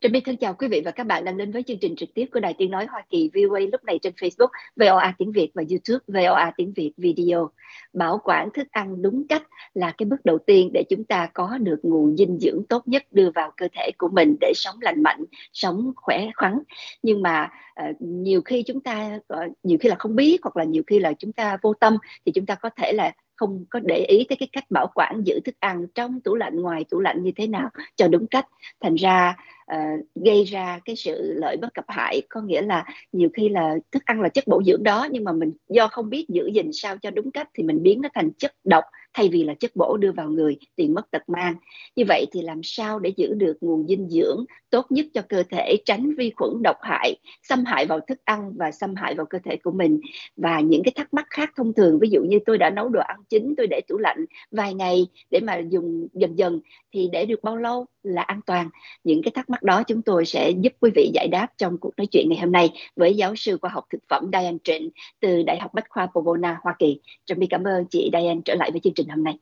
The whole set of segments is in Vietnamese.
Trâm My thân chào quý vị và các bạn đang đến với chương trình trực tiếp của Đài Tiếng Nói Hoa Kỳ VOA lúc này trên Facebook VOA Tiếng Việt và YouTube VOA Tiếng Việt Video. Bảo quản thức ăn đúng cách là cái bước đầu tiên để chúng ta có được nguồn dinh dưỡng tốt nhất đưa vào cơ thể của mình để sống lành mạnh, sống khỏe khoắn. Nhưng mà uh, nhiều khi chúng ta uh, nhiều khi là không biết hoặc là nhiều khi là chúng ta vô tâm thì chúng ta có thể là không có để ý tới cái cách bảo quản giữ thức ăn trong tủ lạnh ngoài tủ lạnh như thế nào cho đúng cách. Thành ra uh, gây ra cái sự lợi bất cập hại có nghĩa là nhiều khi là thức ăn là chất bổ dưỡng đó nhưng mà mình do không biết giữ gìn sao cho đúng cách thì mình biến nó thành chất độc thay vì là chất bổ đưa vào người tiền mất tật mang. Như vậy thì làm sao để giữ được nguồn dinh dưỡng tốt nhất cho cơ thể, tránh vi khuẩn độc hại, xâm hại vào thức ăn và xâm hại vào cơ thể của mình? Và những cái thắc mắc khác thông thường, ví dụ như tôi đã nấu đồ ăn chín tôi để tủ lạnh vài ngày để mà dùng dần dần, thì để được bao lâu? Là an toàn những cái thắc mắc đó chúng tôi sẽ giúp quý vị giải đáp trong cuộc nói chuyện ngày hôm nay với giáo sư khoa học thực phẩm Diane Trịnh từ Đại học Bách khoa Pomona Hoa Kỳ. Trâm cảm ơn chị Diane trở lại với chương trình hôm nay.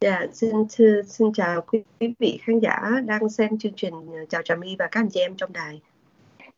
Dạ, xin thưa, xin chào quý vị khán giả đang xem chương trình. Ờ, chào Trà My và các anh chị em trong đài.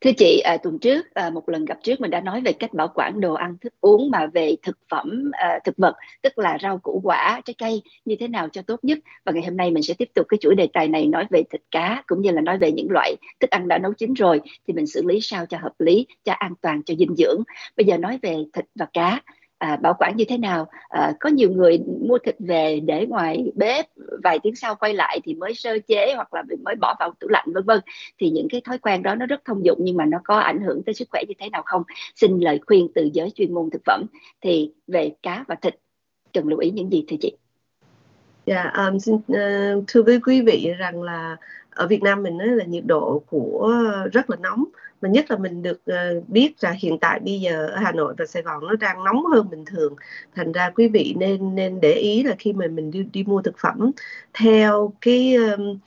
Thưa chị, à, tuần trước à, một lần gặp trước mình đã nói về cách bảo quản đồ ăn thức uống mà về thực phẩm à, thực vật, tức là rau củ quả, trái cây như thế nào cho tốt nhất. Và ngày hôm nay mình sẽ tiếp tục cái chuỗi đề tài này nói về thịt cá cũng như là nói về những loại thức ăn đã nấu chín rồi thì mình xử lý sao cho hợp lý, cho an toàn, cho dinh dưỡng. Bây giờ nói về thịt và cá à, bảo quản như thế nào? À, có nhiều người mua thịt về để ngoài bếp vài tiếng sau quay lại thì mới sơ chế hoặc là mới bỏ vào tủ lạnh vân vân. Thì những cái thói quen đó nó rất thông dụng nhưng mà nó có ảnh hưởng tới sức khỏe như thế nào không? Xin lời khuyên từ giới chuyên môn thực phẩm. Thì về cá và thịt cần lưu ý những gì thưa chị? Dạ, um, xin uh, thưa với quý vị rằng là ở Việt Nam mình là nhiệt độ của rất là nóng mà nhất là mình được uh, biết là hiện tại bây giờ ở Hà Nội và Sài Gòn nó đang nóng hơn bình thường. Thành ra quý vị nên nên để ý là khi mà mình đi đi mua thực phẩm theo cái um,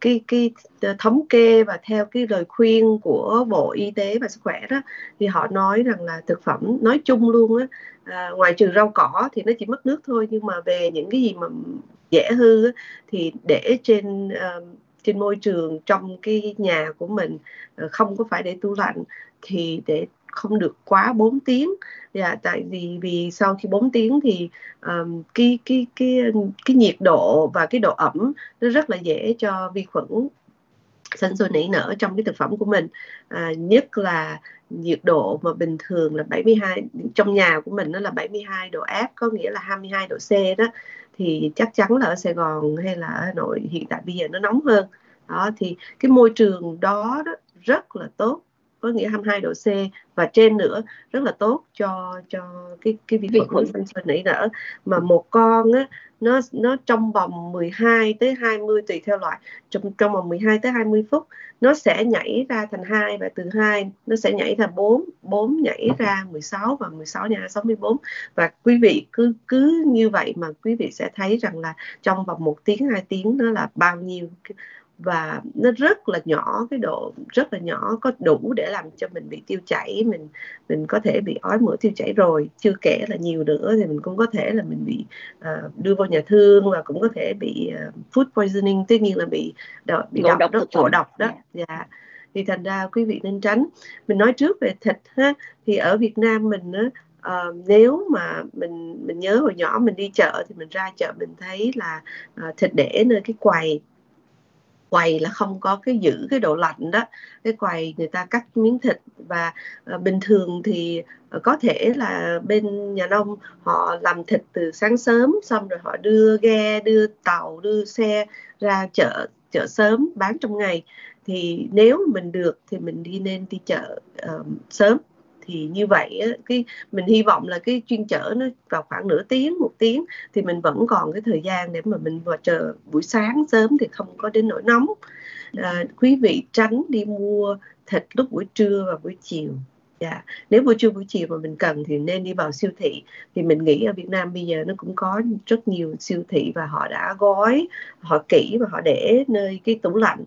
cái cái ờ, thống kê và theo cái lời khuyên của Bộ Y tế và Sức khỏe đó thì họ nói rằng là thực phẩm nói chung luôn á à, ngoài trừ rau cỏ thì nó chỉ mất nước thôi. Nhưng mà về những cái gì mà dễ hư á, thì để trên uh, trên môi trường trong cái nhà của mình ờ, không có phải để tủ lạnh thì để không được quá 4 tiếng. Dạ tại vì vì sau khi 4 tiếng thì um, cái cái cái cái nhiệt độ và cái độ ẩm nó rất là dễ cho vi khuẩn sinh sôi nảy nở trong cái thực phẩm của mình. À, nhất là nhiệt độ mà bình thường là 72 trong nhà của mình nó là 72 độ F có nghĩa là 22 độ C đó thì chắc chắn là ở Sài Gòn hay là ở Hà Nội hiện tại bây giờ nó nóng hơn. Đó thì cái môi trường đó, đó rất là tốt có nghĩa 22 độ C. Và trên nữa rất là tốt cho cho cái cái vi khuẩn sinh sôi nảy nở mà một con á nó nó trong vòng 12 tới 20 tùy theo loại. Trong trong vòng 12 tới 20 phút nó sẽ nhảy ra thành hai và từ hai nó sẽ nhảy thành 4 4 nhảy ra 16 và 16 nhảy ra 64 và quý vị cứ cứ như vậy mà quý vị sẽ thấy rằng là trong vòng một tiếng hai tiếng nó là bao nhiêu và nó rất là nhỏ cái độ rất là nhỏ có đủ để làm cho mình bị tiêu chảy mình mình có thể bị ói mửa tiêu chảy rồi chưa kể là nhiều nữa thì mình cũng có thể là mình bị uh, đưa vào nhà thương và cũng có thể bị uh, food poisoning tất nhiên là bị đo, bị ngộ độc, độc ngộ độc đó yeah. Dạ. yeah. thì thành ra quý vị nên tránh mình nói trước về thịt ha thì ở Việt Nam mình á Uh, nếu mà mình mình nhớ hồi nhỏ mình đi chợ thì mình ra chợ mình thấy là uh, thịt để nơi cái quầy quầy là không có cái giữ cái độ lạnh đó. Cái quầy người ta cắt miếng thịt và uh, bình thường thì uh, có thể là bên nhà nông họ làm thịt từ sáng sớm xong rồi họ đưa ghe đưa tàu đưa xe ra chợ chợ sớm bán trong ngày. Thì nếu mình được thì mình đi nên đi chợ uh, sớm thì như vậy á, cái mình hy vọng là cái chuyên chở nó vào khoảng nửa tiếng một tiếng thì mình vẫn còn cái thời gian để mà mình vào chờ buổi sáng sớm thì không có đến nỗi nóng. À, quý vị tránh đi mua thịt lúc buổi trưa và buổi chiều. Dạ, yeah. nếu buổi trưa buổi chiều mà mình cần thì nên đi vào siêu thị. Thì mình nghĩ ở Việt Nam bây giờ nó cũng có rất nhiều siêu thị và họ đã gói họ kỹ và họ để nơi cái tủ lạnh.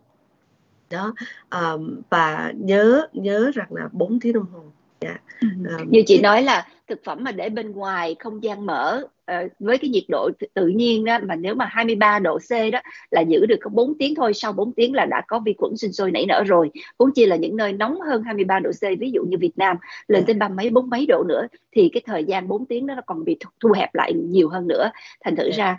Đó um, và nhớ nhớ rằng là 4 tiếng đồng hồ. Dạ. Um, như chị nói là thực phẩm mà để bên ngoài không gian mở uh, với cái nhiệt độ tự nhiên đó mà nếu mà 23 độ C đó là giữ được có 4 tiếng thôi sau 4 tiếng là đã có vi khuẩn sinh sôi nảy nở rồi. Huống chi là những nơi nóng hơn 23 độ C ví dụ như Việt Nam lên tới ba mấy bốn mấy độ nữa thì cái thời gian 4 tiếng đó nó còn bị thu, thu hẹp lại nhiều hơn nữa. Thành thử ra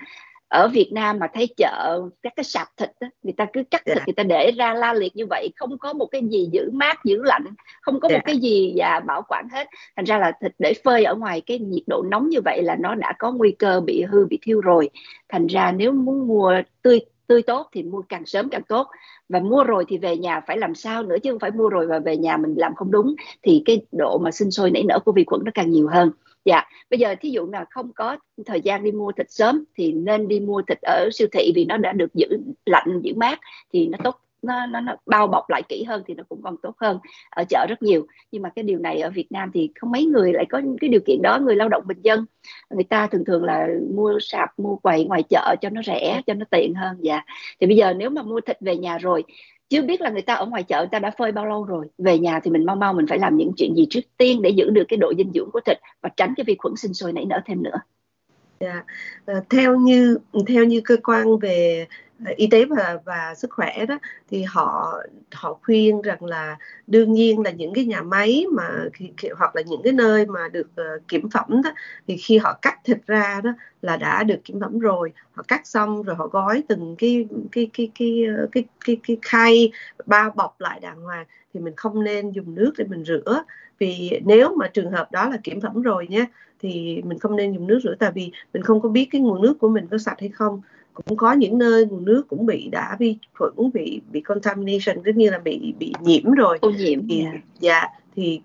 ở Việt Nam mà thấy chợ các cái sạp thịt đó, người ta cứ cắt thịt yeah. Dạ. người ta để ra la liệt như vậy không có một cái gì giữ mát giữ lạnh không có yeah. một dạ. cái gì và bảo quản hết thành ra là thịt để phơi ở ngoài cái nhiệt độ nóng như vậy là nó đã có nguy cơ bị hư bị thiêu rồi thành ra nếu muốn mua tươi tươi tốt thì mua càng sớm càng tốt và mua rồi thì về nhà phải làm sao nữa chứ không phải mua rồi và về nhà mình làm không đúng thì cái độ mà sinh sôi nảy nở của vi khuẩn nó càng nhiều hơn dạ bây giờ thí dụ là không có thời gian đi mua thịt sớm thì nên đi mua thịt ở siêu thị vì nó đã được giữ lạnh giữ mát thì nó tốt nó, nó nó bao bọc lại kỹ hơn thì nó cũng còn tốt hơn ở chợ rất nhiều. Nhưng mà cái điều này ở Việt Nam thì không mấy người lại có cái điều kiện đó người lao động bình dân người ta thường thường là mua sạp mua quầy ngoài chợ cho nó rẻ cho nó tiện hơn dạ. Thì bây giờ nếu mà mua thịt về nhà rồi chưa biết là người ta ở ngoài chợ, người ta đã phơi bao lâu rồi về nhà thì mình mau mau mình phải làm những chuyện gì trước tiên để giữ được cái độ dinh dưỡng của thịt và tránh cái vi khuẩn sinh sôi nảy nở thêm nữa Yeah. Theo như theo như cơ quan về y tế và và sức khỏe đó thì họ họ khuyên rằng là đương nhiên là những cái nhà máy mà hoặc là những cái nơi mà được uh, kiểm phẩm đó thì khi họ cắt thịt ra đó là đã được kiểm phẩm rồi. Họ cắt xong rồi họ gói từng cái cái cái cái cái cái cái, cái khay bao bọc lại đàng hoàng thì mình không nên dùng nước để mình rửa. Vì nếu mà trường hợp đó là kiểm phẩm rồi nhé thì mình không nên dùng nước rửa. Tại vì mình không có biết cái nguồn nước của mình có sạch hay không cũng có những nơi nguồn nước cũng bị đã vi khuẩn bị bị contamination tức như là bị bị nhiễm rồi. Ô nhiễm thì yeah. dạ thì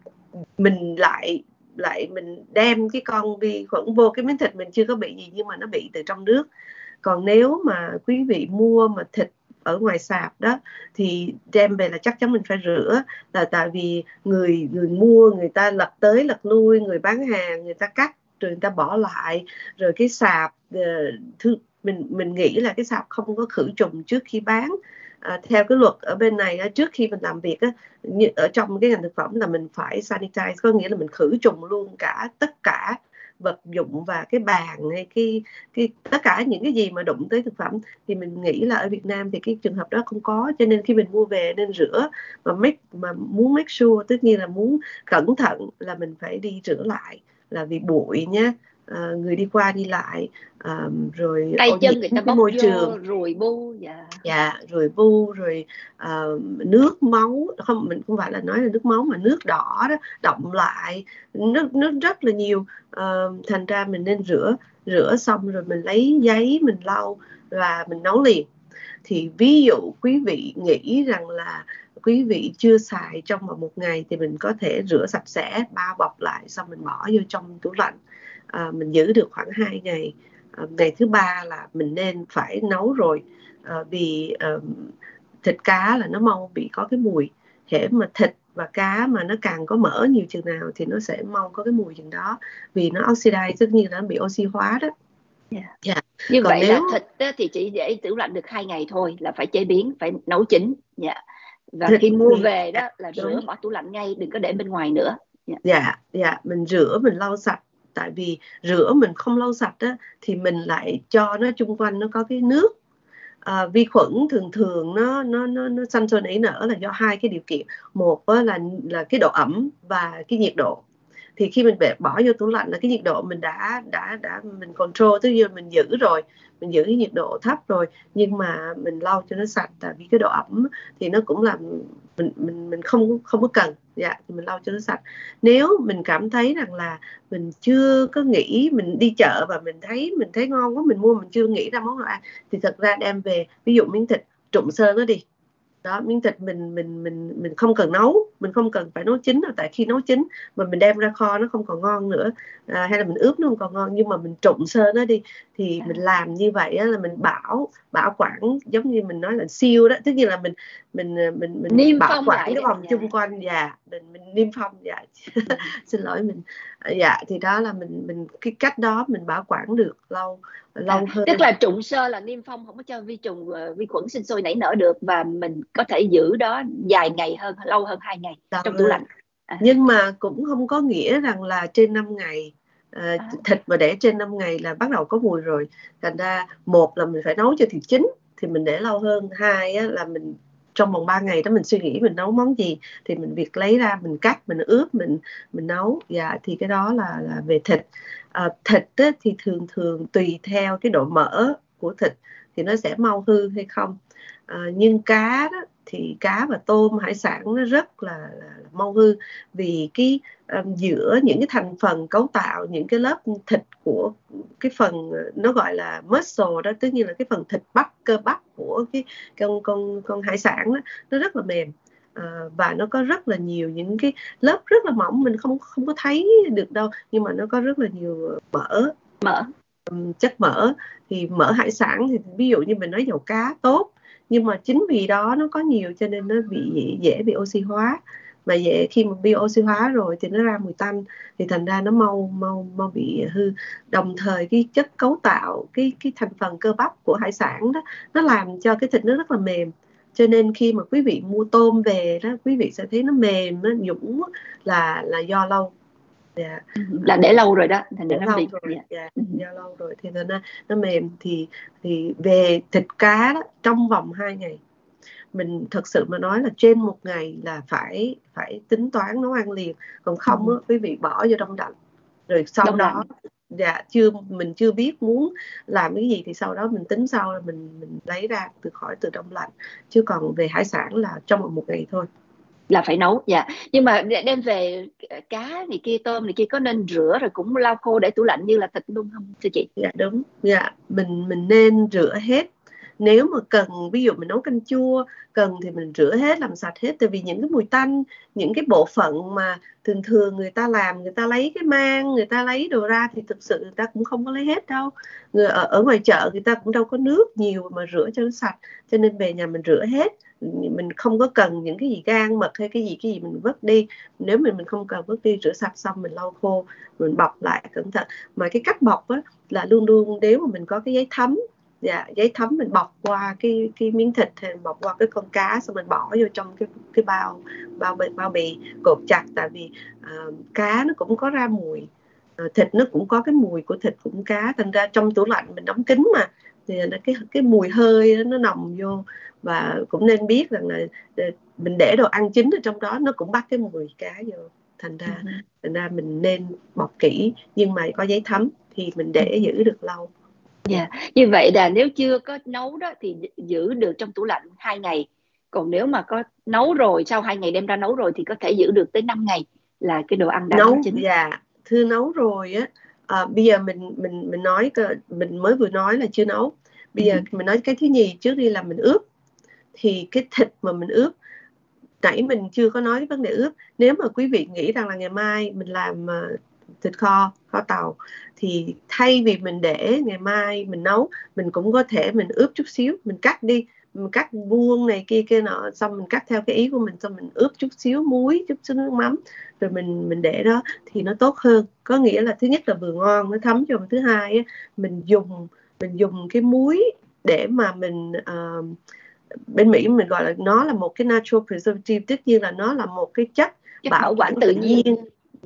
mình lại lại mình đem cái con vi khuẩn vô cái miếng thịt mình chưa có bị gì nhưng mà nó bị từ trong nước. Còn nếu mà quý vị mua mà thịt ở ngoài sạp đó thì đem về là chắc chắn mình phải rửa. Là tại vì người người mua người ta lật tới lật lui người bán hàng người ta cắt rồi người ta bỏ lại. Rồi cái sạp uh, thứ mình mình nghĩ là cái sạp không có khử trùng trước khi bán. À, theo cái luật ở bên này trước khi mình làm việc á, như ở trong cái ngành thực phẩm là mình phải sanitize có nghĩa là mình khử trùng luôn cả tất cả vật dụng và cái bàn hay cái cái tất cả những cái gì mà đụng tới thực phẩm. Thì mình nghĩ là ở Việt Nam thì cái trường hợp đó không có cho nên khi mình mua về nên rửa mà make mà muốn make sure tất nhiên là muốn cẩn thận là mình phải đi rửa lại là vì bụi nhé uh, người đi qua đi lại um, rồi tay chân người ta bốc môi vô, trường. rồi bu dạ. Dạ rồi bu rồi uh, nước máu không mình không phải là nói là nước máu mà nước đỏ đó động lại nước nước rất là nhiều. Uh, thành ra mình nên rửa rửa xong rồi mình lấy giấy mình lau và mình nấu liền. Thì ví dụ quý vị nghĩ rằng là quý vị chưa xài trong một ngày thì mình có thể rửa sạch sẽ bao bọc lại xong mình bỏ vô trong tủ lạnh à, mình giữ được khoảng 2 ngày à, ngày thứ ba là mình nên phải nấu rồi à, vì à, thịt cá là nó mau bị có cái mùi hễ mà thịt và cá mà nó càng có mỡ nhiều chừng nào thì nó sẽ mau có cái mùi chừng đó vì nó oxidize tất nhiên là nó bị oxy hóa đó Yeah. Dạ. Yeah. Dạ. Như Còn vậy nếu... là thịt á, thì chỉ để tủ lạnh được hai ngày thôi là phải chế biến phải nấu chín yeah. Dạ. và thịt khi mua về đó là rửa bỏ tủ lạnh ngay đừng có để bên ngoài nữa dạ yeah. dạ yeah. mình rửa mình lau sạch tại vì rửa mình không lau sạch á, thì mình lại cho nó chung quanh nó có cái nước. À, vi khuẩn thường thường nó nó nó nó sanh sôi nảy nở là do hai cái điều kiện. Một là là cái độ ẩm và cái nhiệt độ. Thì khi mình bỏ vô tủ lạnh là cái nhiệt độ mình đã đã đã mình control tức là mình giữ rồi mình giữ cái nhiệt độ thấp rồi nhưng mà mình lau cho nó sạch tại vì cái độ ẩm thì nó cũng làm mình mình mình không không có cần. Dạ thì mình lau cho nó sạch. Nếu mình cảm thấy rằng là mình chưa có nghĩ, mình đi chợ và mình thấy mình thấy ngon quá, mình mua, mình chưa nghĩ ra món nào ăn, thì thật ra đem về, ví dụ miếng thịt trụng sơ nó đi đó miếng thịt mình mình mình mình không cần nấu. Mình không cần phải nấu chín tại khi nấu chín mà mình đem ra kho nó không còn ngon nữa. À, hay là mình ướp nó không còn ngon nhưng mà mình trụng sơ nó đi thì mình làm như vậy á, là mình bảo bảo quản giống như mình nói là siêu đó. Tức như là mình mình mình mình niêm bảo quản cái vòng chung quanh dạ mình mình niêm phong dạ xin lỗi mình. Dạ thì đó là mình mình cái cách đó mình bảo quản được lâu lâu à, hơn. tức là trụng sơ là niêm phong không có cho vi trùng ờ, vi khuẩn sinh sôi nảy nở được và mình có thể giữ đó dài ngày hơn lâu hơn hai ngày đó trong tủ lạnh. à. nhưng mà cũng không có nghĩa rằng là trên 5 ngày à, thịt mà để trên 5 ngày là bắt đầu có mùi rồi. Thành ra một là mình phải nấu cho thịt chín thì mình để lâu hơn. Hai á, là mình trong vòng 3 ngày đó mình suy nghĩ mình nấu món gì thì mình việc lấy ra mình cắt mình ướp mình mình nấu. Dạ thì cái đó là là về thịt à, thịt á, thì thường thường tùy theo cái độ mỡ của thịt thì nó sẽ mau hư hay không. À, nhưng cá đó thì cá và tôm hải sản nó rất là, là, là mau hư vì cái um, giữa những cái thành phần cấu tạo những cái lớp thịt của cái phần à, nó gọi là muscle đó tất nhiên là cái phần thịt bắp cơ bắp của cái con con con hải sản đó, nó rất là mềm à, và nó có rất là nhiều những cái lớp rất là mỏng mình không không có thấy được đâu nhưng mà nó có rất là nhiều mỡ. Mỡ. Chất mỡ. Thì mỡ hải sản thì ví dụ như mình nói dầu cá tốt nhưng mà chính vì đó nó có nhiều cho nên nó bị dễ bị oxy hóa. Mà dễ khi mà bị oxy hóa rồi thì nó ra mùi tanh thì thành ra nó mau mau mau bị hư. Đồng thời cái chất cấu tạo cái cái thành phần cơ bắp của hải sản đó nó làm cho cái thịt nó rất là mềm cho nên khi mà quý vị mua tôm về đó quý vị sẽ thấy nó mềm nó nhũng là là do lâu yeah. Dạ. là để lâu rồi đó thành ra nó bị rồi. Yeah. Yeah. do lâu rồi thì nó nó mềm thì thì về thịt cá đó, trong vòng 2 ngày mình thật sự mà nói là trên một ngày là phải phải tính toán nấu ăn liền còn không á ừ. quý vị bỏ vô đông lạnh rồi sau đông đó lạnh. Dạ chưa mình chưa biết muốn làm cái gì thì sau đó mình tính sau là mình mình lấy ra từ khỏi từ đông lạnh. Chứ còn về hải sản là trong một ngày thôi. Là phải nấu dạ. Nhưng mà đem về cá này kia tôm này kia có nên rửa rồi cũng lau khô để tủ lạnh như là thịt luôn không thưa chị? Dạ đúng. Dạ mình mình nên rửa hết nếu mà cần ví dụ mình nấu canh chua cần thì mình rửa hết làm sạch hết. Tại vì những cái mùi tanh những cái bộ phận mà thường thường người ta làm người ta lấy cái mang người ta lấy đồ ra thì thực sự người ta cũng không có lấy hết đâu. Người ở, ở ngoài chợ người ta cũng đâu có nước nhiều mà rửa cho nó sạch cho nên về nhà mình rửa hết. Mình không có cần những cái gì gan mật hay cái gì cái gì mình vứt đi. Nếu mình mình không cần vứt đi rửa sạch xong mình lau khô mình bọc lại cẩn thận. Mà cái cách bọc á là luôn luôn nếu mà mình có cái giấy thấm dạ giấy thấm mình bọc qua cái cái miếng thịt hay bọc qua cái con cá xong mình bỏ vô trong cái cái bao bao bì, bao bì cột chặt tại vì uh, cá nó cũng có ra mùi uh, thịt nó cũng có cái mùi của thịt cũng cá thành ra trong tủ lạnh mình đóng kín mà. Thì cái cái mùi hơi nó nồng vô và cũng nên biết rằng là ờ, mình để đồ ăn chín ở trong đó nó cũng bắt cái mùi cá vô. Thành ra uh-huh. thành ra mình nên bọc kỹ nhưng mà có giấy thấm thì mình để giữ được lâu Dạ, yeah. như vậy là nếu chưa có nấu đó thì giữ được trong tủ lạnh 2 ngày. Còn nếu mà có nấu rồi sau 2 ngày đem ra nấu rồi thì có thể giữ được tới 5 ngày là cái đồ ăn đã nấu chín. Dạ, thư nấu rồi á. À, bây giờ mình mình mình nói mình mới vừa nói là chưa nấu. Bây giờ ừ. mình nói cái thứ nhì trước đi là mình ướp. Thì cái thịt mà mình ướp nãy mình chưa có nói cái vấn đề ướp. Nếu mà quý vị nghĩ rằng là ngày mai mình làm uh, thịt kho kho tàu. Thì thay vì mình để ngày mai mình nấu mình cũng có thể mình ướp chút xíu mình cắt đi mình cắt vuông này kia kia nọ xong mình cắt theo cái ý của mình xong mình ướp chút xíu muối chút xíu nước mắm rồi mình mình để đó thì nó tốt hơn. Có nghĩa là thứ nhất là vừa ngon nó thấm cho thứ hai mình dùng mình dùng cái muối để mà mình uh, bên Mỹ mình gọi là nó là một cái natural preservative tất nhiên là nó là một cái chất, chất bảo quản tự nhiên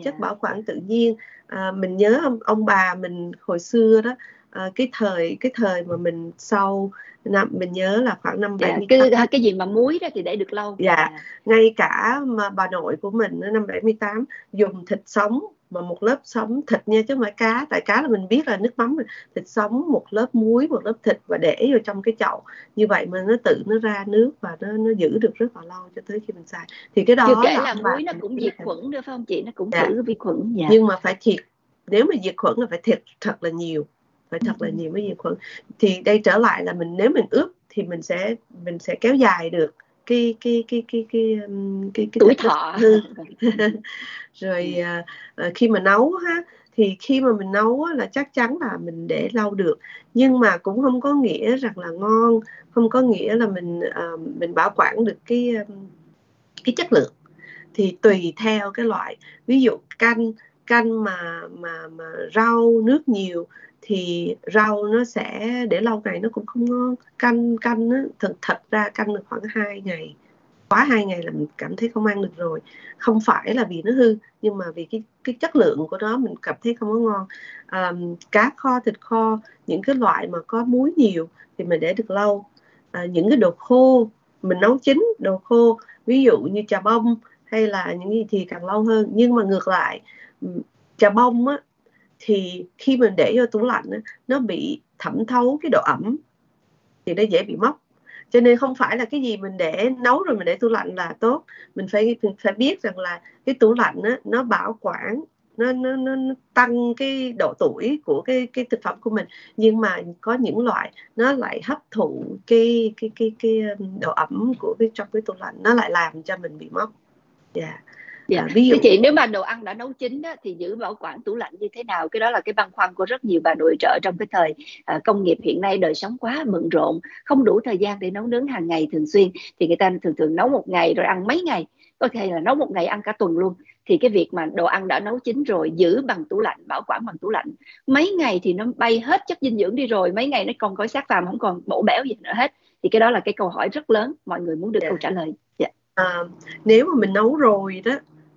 chất bảo quản tự nhiên. À, mình nhớ ông, ông bà mình hồi xưa đó à, cái thời cái thời mà mình sau năm mình nhớ là khoảng năm dạ, bảy cái cái gì mà muối đó thì để được lâu. Dạ à. ngay cả mà bà nội của mình năm 78 dùng thịt sống mà một lớp sống thịt nha chứ không phải cá. Tại cá là mình biết là nước mắm thịt sống một lớp muối một lớp thịt và để vào trong cái chậu. Như vậy mà nó tự nó ra nước và nó nó giữ được rất là lâu cho tới khi mình xài. Thì cái đó Chưa kể là, là muối nó cũng diệt khuẩn nữa phải không chị? Nó cũng dạ. khử vi khuẩn dạ. nhưng mà phải thiệt nếu mà diệt khuẩn là phải thiệt thật là nhiều. Phải thật là ừ. nhiều mới diệt khuẩn. Thì đây trở lại là mình nếu mình ướp thì mình sẽ mình sẽ kéo dài được cái cái cái cái cái cái, cái, tuổi thọ. rồi uh, khi mà nấu ha thì khi mà mình nấu á, là chắc chắn là mình để lâu được. Nhưng mà cũng không có nghĩa rằng là ngon không có nghĩa là mình uh, mình bảo quản được cái cái chất lượng. Thì tùy theo cái loại. Ví dụ canh canh mà mà mà rau nước nhiều thì rau nó sẽ để lâu ngày nó cũng không ngon canh canh á, thật thật ra canh được khoảng 2 ngày. Quá hai ngày là mình cảm thấy không ăn được rồi. Không phải là vì nó hư nhưng mà vì cái cái chất lượng của nó mình cảm thấy không có ngon. À, cá kho thịt kho những cái loại mà có muối nhiều thì mình để được lâu. À, những cái đồ khô mình nấu chín đồ khô ví dụ như trà bông hay là những gì thì càng lâu hơn. Nhưng mà ngược lại trà bông á thì khi mình để vô tủ lạnh nó bị thẩm thấu cái độ ẩm thì nó dễ bị mốc. Cho nên không phải là cái gì mình để nấu rồi mình để tủ lạnh là tốt. Mình phải mình phải biết rằng là cái tủ lạnh đó, nó bảo quản nó, nó, nó, nó tăng cái độ tuổi của cái cái thực phẩm của mình. Nhưng mà có những loại nó lại hấp thụ cái cái cái cái um, độ ẩm của cái trong cái tủ lạnh nó lại làm cho mình bị mốc. Dạ. yeah. Dạ. Ví dụ chị nếu mà đồ ăn đã nấu chín thì giữ bảo quản tủ lạnh như thế nào cái đó là cái băn khoăn của rất nhiều bà nội trợ trong cái thời à, công nghiệp hiện nay đời sống quá bận rộn không đủ thời gian để nấu nướng hàng ngày thường xuyên thì người ta thường thường nấu một ngày rồi ăn mấy ngày có thể là nấu một ngày ăn cả tuần luôn thì cái việc mà đồ ăn đã nấu chín rồi giữ bằng tủ lạnh bảo quản bằng tủ lạnh mấy ngày thì nó bay hết chất dinh dưỡng đi rồi mấy ngày nó còn có sát phàm không còn bổ béo gì nữa hết thì cái đó là cái câu hỏi rất lớn mọi người muốn được yeah. Dạ. câu trả lời yeah. Dạ. à, nếu mà mình nấu rồi đó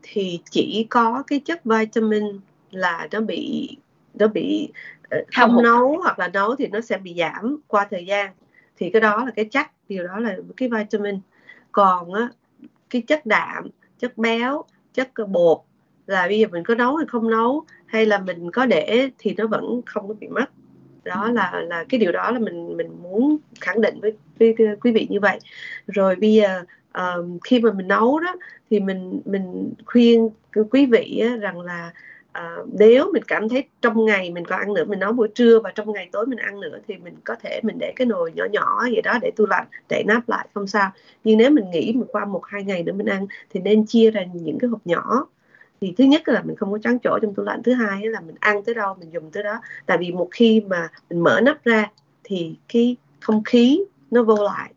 thì chỉ có cái chất vitamin là nó bị nó bị ờ, không nấu hoặc là nấu thì nó sẽ bị giảm qua thời gian. Thì cái đó là cái chắc điều đó là cái vitamin. Còn á cái chất đạm chất béo chất bột là bây giờ mình có nấu hay không nấu hay là mình có để thì nó vẫn không có bị mất. Đó là là cái điều đó là mình mình muốn khẳng định với, với, với quý vị như vậy. Rồi bây giờ uh, khi mà mình nấu đó thì mình mình khuyên quý vị á, rằng là uh, nếu mình cảm thấy trong ngày mình có ăn nữa mình nấu buổi trưa và trong ngày tối mình ăn nữa thì mình có thể mình để cái nồi nhỏ nhỏ vậy đó để tủ lạnh để nắp lại không sao. Nhưng nếu mình nghĩ mình qua một hai ngày nữa mình ăn thì nên chia ra những cái hộp nhỏ. Thì thứ nhất là mình không có trắng chỗ trong tủ lạnh thứ hai là mình ăn tới đâu mình dùng tới đó. Tại vì một khi mà mình mở nắp ra thì cái không khí nó vô lại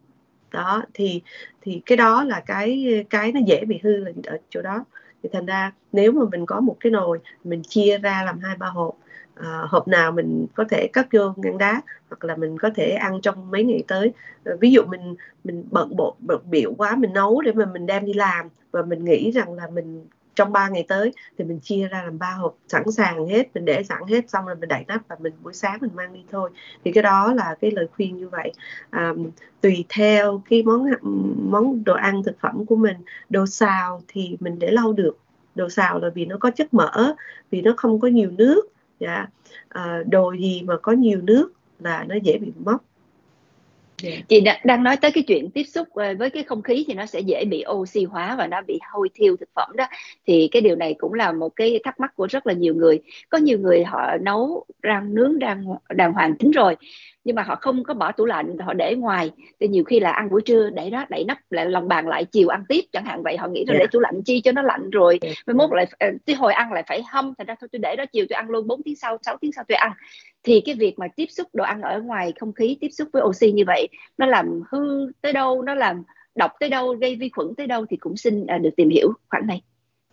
đó thì thì cái đó là cái cái nó dễ bị hư là ở chỗ đó. Thì thành ra nếu mà mình có một cái nồi mình chia ra làm hai ba hộp à, hộp nào mình có thể cất vô ngăn đá hoặc là mình có thể ăn trong mấy ngày tới. À, ví dụ mình mình bận bộ bận biểu quá mình nấu để mà mình đem đi làm và mình nghĩ rằng là mình trong 3 ngày tới thì mình chia ra làm ba hộp sẵn sàng hết mình để sẵn hết xong rồi mình đậy nắp và mình buổi sáng mình mang đi thôi. Thì cái đó là cái lời khuyên như vậy. À, tùy theo cái món món đồ ăn thực phẩm của mình. Đồ xào thì mình để lâu được. Đồ xào là vì nó có chất mỡ vì nó không có nhiều nước. Dạ. À, đồ gì mà có nhiều nước là nó dễ bị mốc. Yeah. Dạ. chị đang nói tới cái chuyện tiếp xúc ờ, với cái không khí thì nó sẽ dễ bị oxy hóa và nó bị hôi thiêu thực phẩm đó thì cái điều này cũng là một cái thắc mắc của rất là nhiều người có nhiều người họ nấu rang nướng đang đàng hoàng tính rồi nhưng mà họ không có bỏ tủ lạnh họ để ngoài. Thì nhiều khi là ăn buổi trưa để đó đậy nắp lại lòng bàn lại chiều ăn tiếp. Chẳng hạn vậy họ nghĩ là yeah. để tủ lạnh chi cho nó lạnh rồi. Yeah. mai mốt lại tới hồi ăn lại phải hâm. Thành ra thôi tôi để đó chiều tôi ăn luôn 4 tiếng sau 6 tiếng sau tôi ăn. Thì cái việc mà tiếp xúc đồ ăn ở ngoài không khí tiếp xúc với oxy như vậy nó làm hư tới đâu nó làm độc tới đâu gây vi khuẩn tới đâu thì cũng xin à, được tìm hiểu khoản này.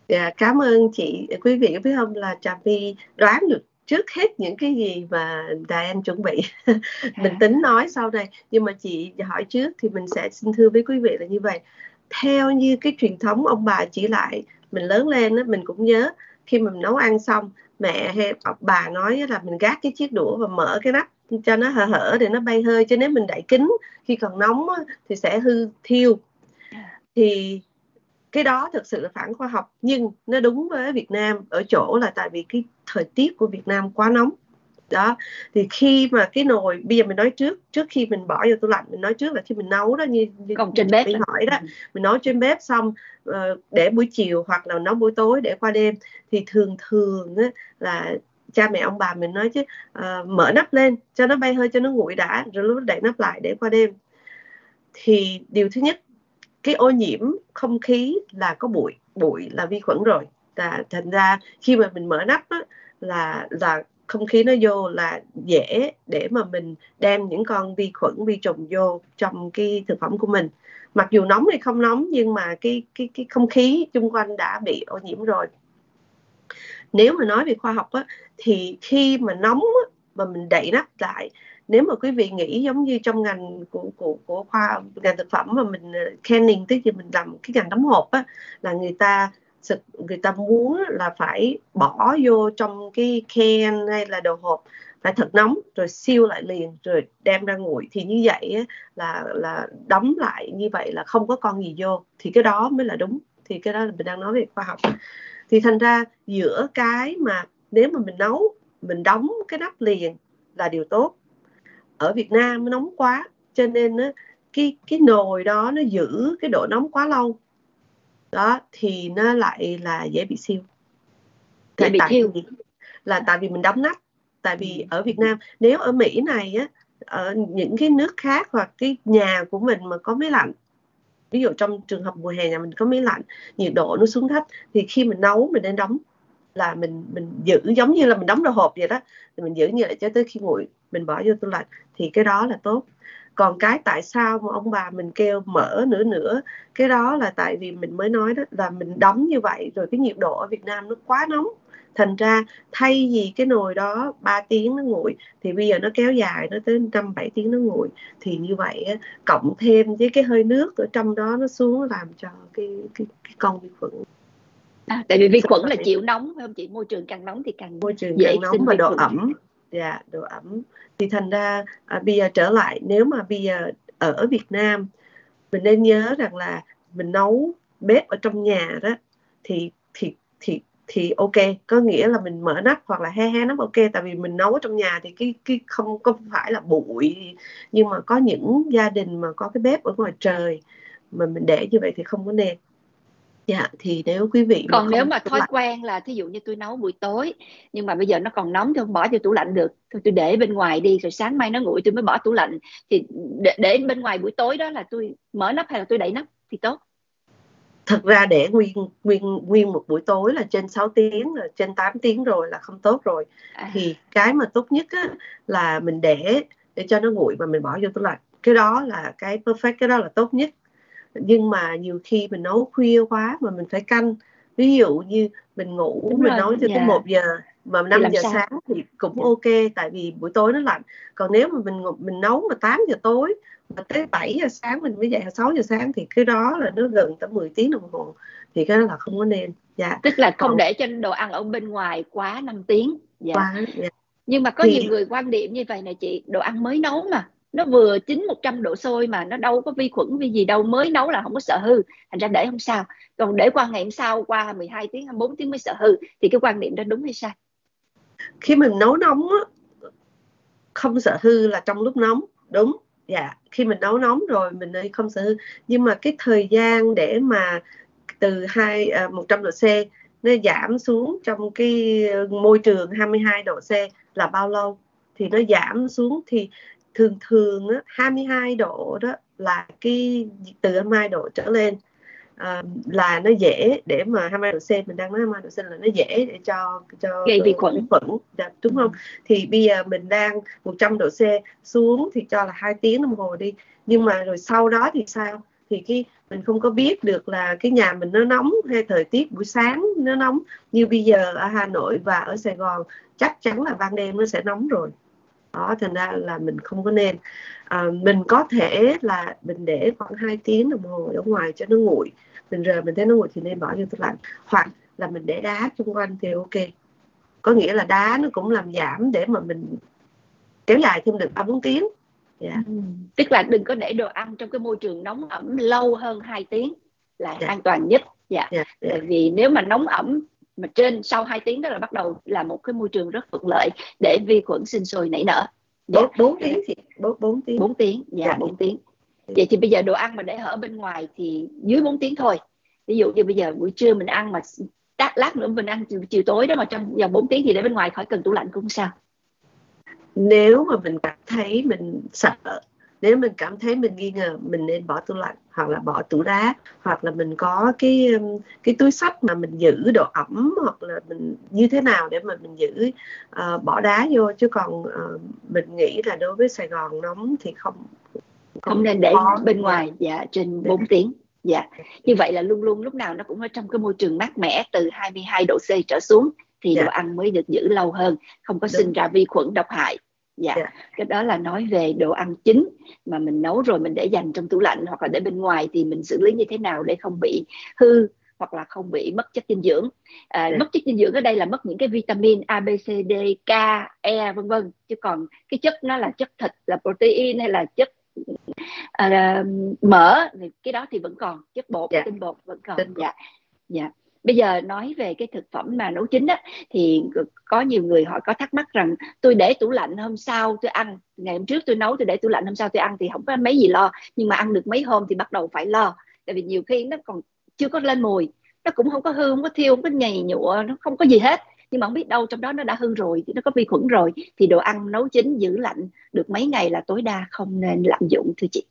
Dạ, cảm ơn chị. Quý vị biết không là Trà My đoán được trước hết những cái gì mà đài anh chuẩn bị. Mình tính nói sau này nhưng mà chị hỏi trước thì mình sẽ xin thưa với quý vị là như vậy. Theo như cái truyền thống ông bà chỉ lại mình lớn lên đó, mình cũng nhớ khi mình nấu ăn xong mẹ hay bà nói là mình gác cái chiếc đũa và mở cái nắp cho nó hở hở để nó bay hơi chứ nếu mình đậy kín khi còn nóng thì sẽ hư thiêu. Thì cái đó thực sự là phản khoa học nhưng nó đúng với Việt Nam ở chỗ là tại vì cái thời tiết của Việt Nam quá nóng. Đó thì khi mà cái nồi bây giờ mình nói trước trước khi mình bỏ vô tủ lạnh mình nói trước là khi mình nấu đó như, như còn trên bếp hỏi đó ừ. mình nấu trên bếp xong uh, để buổi chiều hoặc là nấu buổi tối để qua đêm thì thường thường á, là cha mẹ ông bà mình nói chứ uh, mở nắp lên cho nó bay hơi cho nó nguội đã rồi lúc đậy nắp lại để qua đêm. Thì điều thứ nhất cái ô nhiễm không khí là có bụi bụi là vi khuẩn rồi. Và thành ra khi mà mình mở nắp á, là là không khí nó vô là dễ để mà mình đem những con vi khuẩn vi trùng vô trong cái thực phẩm của mình. Mặc dù nóng hay không nóng nhưng mà cái cái cái không khí xung quanh đã bị ô nhiễm rồi. Nếu mà nói về khoa học á thì khi mà nóng á, mà mình đậy nắp lại nếu mà quý vị nghĩ giống như trong ngành của của của khoa ngành thực phẩm mà mình ờ, canning tức là mình làm cái ngành đóng hộp á là người ta người ta muốn là phải bỏ vô trong cái can hay là đồ hộp phải thật nóng rồi siêu lại liền rồi đem ra nguội. Thì như vậy á, là là đóng lại như vậy là không có con gì vô. Thì cái đó mới là đúng. Thì cái đó là mình đang nói về khoa học. Thì thành ra giữa cái mà nếu mà mình nấu mình đóng cái nắp liền là điều tốt ở Việt Nam nó nóng quá cho nên á, cái cái nồi đó nó giữ cái độ nóng quá lâu. Đó thì nó lại là dễ bị siêu. Dễ bị thiêu. là tại vì mình đóng nắp. Tại vì ở Việt Nam nếu ở Mỹ này á ở những cái nước khác hoặc cái nhà của mình mà có máy lạnh ví dụ trong trường hợp mùa hè nhà mình có máy lạnh nhiệt độ nó xuống thấp thì khi mình nấu mình nên đóng là mình mình giữ giống như là mình đóng đồ hộp vậy đó. Thì mình giữ như vậy cho tới khi nguội mình bỏ vô tủ lạnh thì cái đó là tốt. Còn cái tại sao mà ông bà mình kêu mở nữa nữa cái đó là tại vì mình mới nói đó là mình đóng như vậy rồi cái nhiệt độ ở Việt Nam nó quá nóng. Thành ra thay vì cái nồi đó 3 tiếng nó nguội thì bây giờ nó kéo dài nó tới năm bảy tiếng nó nguội. Thì như vậy cộng thêm với cái hơi nước ở trong đó nó xuống làm cho cái cái, cái con vi khuẩn. À, tại vì vi khuẩn là chịu nóng phải không chị môi trường càng nóng thì càng môi trường dễ càng nóng và độ khuẩn. ẩm. Dạ độ ẩm. Thì thành ra à, bây giờ trở lại nếu mà bây giờ ở Việt Nam mình nên nhớ rằng là mình nấu bếp ở trong nhà đó thì thì thì thì ok. Có nghĩa là mình mở nắp hoặc là he he nắp ok tại vì mình nấu ở trong nhà thì cái cái không có phải là bụi. Nhưng mà có những gia đình mà có cái bếp ở ngoài trời mà mình để như vậy thì không có nên Dạ, thì nếu quý vị còn nếu mà thói lạnh... quen là thí dụ như tôi nấu buổi tối nhưng mà bây giờ nó còn nóng thì không bỏ vô tủ lạnh được. Thôi tôi để bên ngoài đi rồi sáng mai nó nguội tôi mới bỏ tủ lạnh. Thì để, để bên ngoài buổi tối đó là tôi mở nắp hay là tôi đẩy nắp thì tốt? Thật ra để nguyên nguyên nguyên một buổi tối là trên 6 tiếng là trên 8 tiếng rồi là không tốt rồi. À. thì cái mà tốt nhất á, là mình để để cho nó nguội và mình bỏ vô tủ lạnh. Cái đó là cái perfect cái đó là tốt nhất nhưng mà nhiều khi mình nấu khuya quá mà mình phải canh ví dụ như mình ngủ Đúng mình rồi, nấu cho dạ. tới một giờ mà 5 giờ sao? sáng thì cũng dạ. ok tại vì buổi tối nó lạnh còn nếu mà mình mình nấu mà 8 giờ tối mà tới 7 giờ sáng mình mới dậy 6 giờ sáng thì cái đó là nó gần tới 10 tiếng đồng hồ thì cái đó là không có nên dạ tức là không còn... để cho đồ ăn ở bên ngoài quá 5 tiếng dạ. Quá, dạ. nhưng mà có thì... nhiều người quan điểm như vậy này chị đồ ăn mới nấu mà nó vừa chín 100 độ sôi mà nó đâu có vi khuẩn vi gì đâu mới nấu là không có sợ hư. Thành ra để không sao. Còn để qua ngày hôm sau qua 12 tiếng 24 tiếng mới sợ hư. Thì cái quan niệm đó đúng hay sai? Khi mình nấu nóng á, không sợ hư là trong lúc nóng. Đúng. Dạ. Khi mình nấu nóng rồi mình ơi không sợ hư. Nhưng mà cái thời gian để mà từ hai à, một trăm độ C nó giảm xuống trong cái môi trường 22 độ C là bao lâu? Thì nó giảm xuống thì thường thường á, 22 độ đó là cái từ 22 độ trở lên. À, là nó dễ để mà 22 độ C mình đang nói 22 độ C là nó dễ để cho cho gây vi khuẩn. khuẩn. Dạ, đúng không? Thì bây giờ mình đang 100 độ C xuống thì cho là hai tiếng đồng hồ đi. Nhưng mà rồi sau đó thì sao? Thì cái mình không có biết được là cái nhà mình nó nóng hay thời tiết buổi sáng nó nóng như bây giờ ở Hà Nội và ở Sài Gòn chắc chắn là ban đêm nó sẽ nóng rồi đó thành ra là mình không có nên à, mình có thể là mình để khoảng 2 tiếng đồng hồ ở ngoài cho nó nguội mình rời mình thấy nó nguội thì nên bỏ vô tủ lạnh hoặc là mình để đá xung quanh thì ok có nghĩa là đá nó cũng làm giảm để mà mình kéo dài thêm được ba bốn tiếng yeah. Dạ. ừ. tức là đừng có để đồ ăn trong cái môi trường nóng ẩm lâu hơn 2 tiếng là yeah. Dạ. an toàn nhất dạ yeah. yeah. yeah. vì nếu mà nóng ẩm mà trên sau 2 tiếng đó là bắt đầu là một cái môi trường rất thuận lợi để vi khuẩn sinh sôi nảy nở. Dạ. bốn tiếng thì bốn bốn tiếng. Bốn tiếng. Dạ, dạ. bốn tiếng. Vậy thì bây giờ đồ ăn mà để ở bên ngoài thì dưới 4 tiếng thôi. Ví dụ như bây giờ buổi trưa mình ăn mà lát nữa mình ăn chiều, chiều tối đó mà trong vòng 4 tiếng thì để bên ngoài khỏi cần tủ lạnh cũng sao? Nếu mà mình cảm thấy mình sợ nếu mình cảm thấy mình nghi ngờ mình nên bỏ tủ lạnh hoặc là bỏ tủ đá hoặc là mình có cái cái túi sách mà mình giữ độ ẩm hoặc là mình như thế nào để mà mình giữ uh, bỏ đá vô chứ còn uh, mình nghĩ là đối với Sài Gòn nóng thì không không, không nên để khó. bên ngoài dạ trên 4 dạ. tiếng dạ như vậy là luôn luôn lúc nào nó cũng ở trong cái môi trường mát mẻ từ 22 độ C trở xuống thì dạ. đồ ăn mới được giữ lâu hơn không có Đúng. sinh ra vi khuẩn độc hại dạ. Yeah. cái đó là nói về đồ ăn chín mà mình nấu rồi mình để dành trong tủ lạnh hoặc là để bên ngoài thì mình xử lý như thế nào để không bị hư hoặc là không bị mất chất dinh dưỡng. À, yeah. mất chất dinh dưỡng ở đây là mất những cái vitamin A B C D K E vân vân. Chứ còn cái chất nó là chất thịt là protein hay là chất uh, mỡ thì cái đó thì vẫn còn chất bột yeah. tinh bột vẫn còn. Dạ. Dạ bây giờ nói về cái thực phẩm mà nấu chín á, thì có nhiều người họ có thắc mắc rằng tôi để tủ lạnh hôm sau tôi ăn, ngày hôm trước tôi nấu tôi để tủ lạnh hôm sau tôi ăn thì không có mấy gì lo, nhưng mà ăn được mấy hôm thì bắt đầu phải lo. Tại vì nhiều khi nó còn chưa có lên mùi, nó cũng không có hư, không có thiêu, không có nhầy nhụa, nó không có gì hết. Nhưng mà không biết đâu trong đó nó đã hư rồi thì nó có vi khuẩn rồi, thì đồ ăn nấu chín giữ lạnh được mấy ngày là tối đa không nên lạm dụng, thưa chị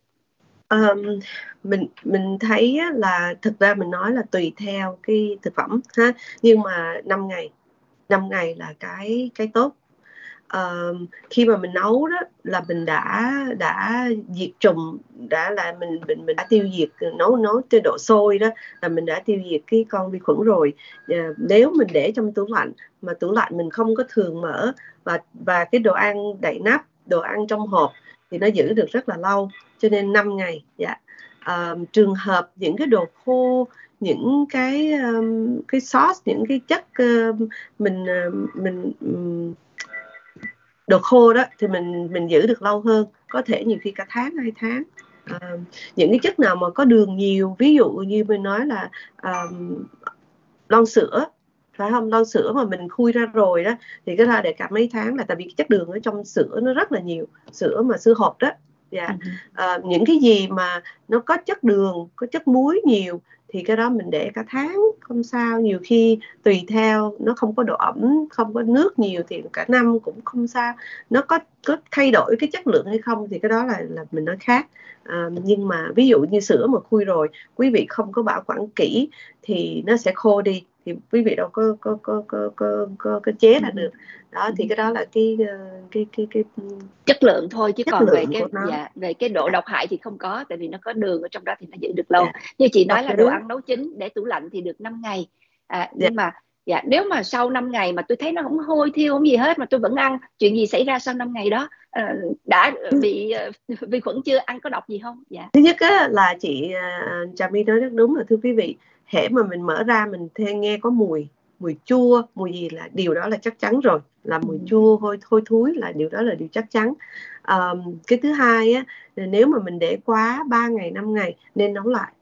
um, mình mình thấy là thực ra mình nói là tùy theo cái thực phẩm ha nhưng mà 5 ngày 5 ngày là cái cái tốt. Um, khi mà mình nấu đó là mình đã đã diệt trùng đã là mình mình mình đã tiêu diệt nấu nấu tới độ sôi đó là mình đã tiêu diệt cái con vi khuẩn rồi. Uh, nếu mình để trong tủ lạnh mà tủ lạnh mình không có thường mở và và cái đồ ăn đậy nắp đồ ăn trong hộp thì nó giữ được rất là lâu cho nên 5 ngày dạ. Uh, trường hợp những cái đồ khô những cái um, cái sauce những cái chất uh, mình uh, mình um, đồ khô đó thì mình mình giữ được lâu hơn có thể nhiều khi cả tháng hai tháng. À, những cái chất nào mà có đường nhiều ví dụ như mình nói là um, lon sữa phải không? Lon sữa mà mình khui ra rồi đó thì cái ra để cả mấy tháng là tại vì cái chất đường ở trong sữa nó rất là nhiều sữa mà sữa hộp đó dạ. Yeah. à, những cái gì mà nó có chất đường có chất muối nhiều thì cái đó mình để cả tháng không sao. Nhiều khi tùy theo nó không có độ ẩm không có nước nhiều thì cả năm cũng không sao. Nó có có thay đổi cái chất lượng hay không thì cái đó là là mình nói khác. À, nhưng mà ví dụ như sữa mà khui rồi quý vị không có bảo quản kỹ thì nó sẽ khô đi thì quý vị đâu có có có có có có, có chế ra được. Đó thì cái đó là cái ờ, cái cái cái, chất lượng thôi chứ còn về cái dạ, về cái độ độc hại thì không có tại vì nó có đường ở trong đó thì nó giữ được lâu. Dạ. như chị nói là đồ ăn nấu chín để tủ lạnh thì được 5 ngày. À, dạ. nhưng mà dạ nếu mà sau 5 ngày mà tôi thấy nó không hôi thiêu không gì hết mà tôi vẫn ăn chuyện gì xảy ra sau 5 ngày đó? À, đã ừ. bị vi khuẩn chưa? Ăn có độc gì không? Dạ. Thứ nhất á, là chị trà my nói rất đúng là thưa quý vị hễ mà mình mở ra mình thêm nghe có mùi mùi chua mùi gì là điều đó là chắc chắn rồi. Là mùi ừ. chua hôi hôi thối là điều đó là điều chắc chắn. Um, cái thứ hai á nếu mà mình để quá 3 ngày 5 ngày nên nấu lại.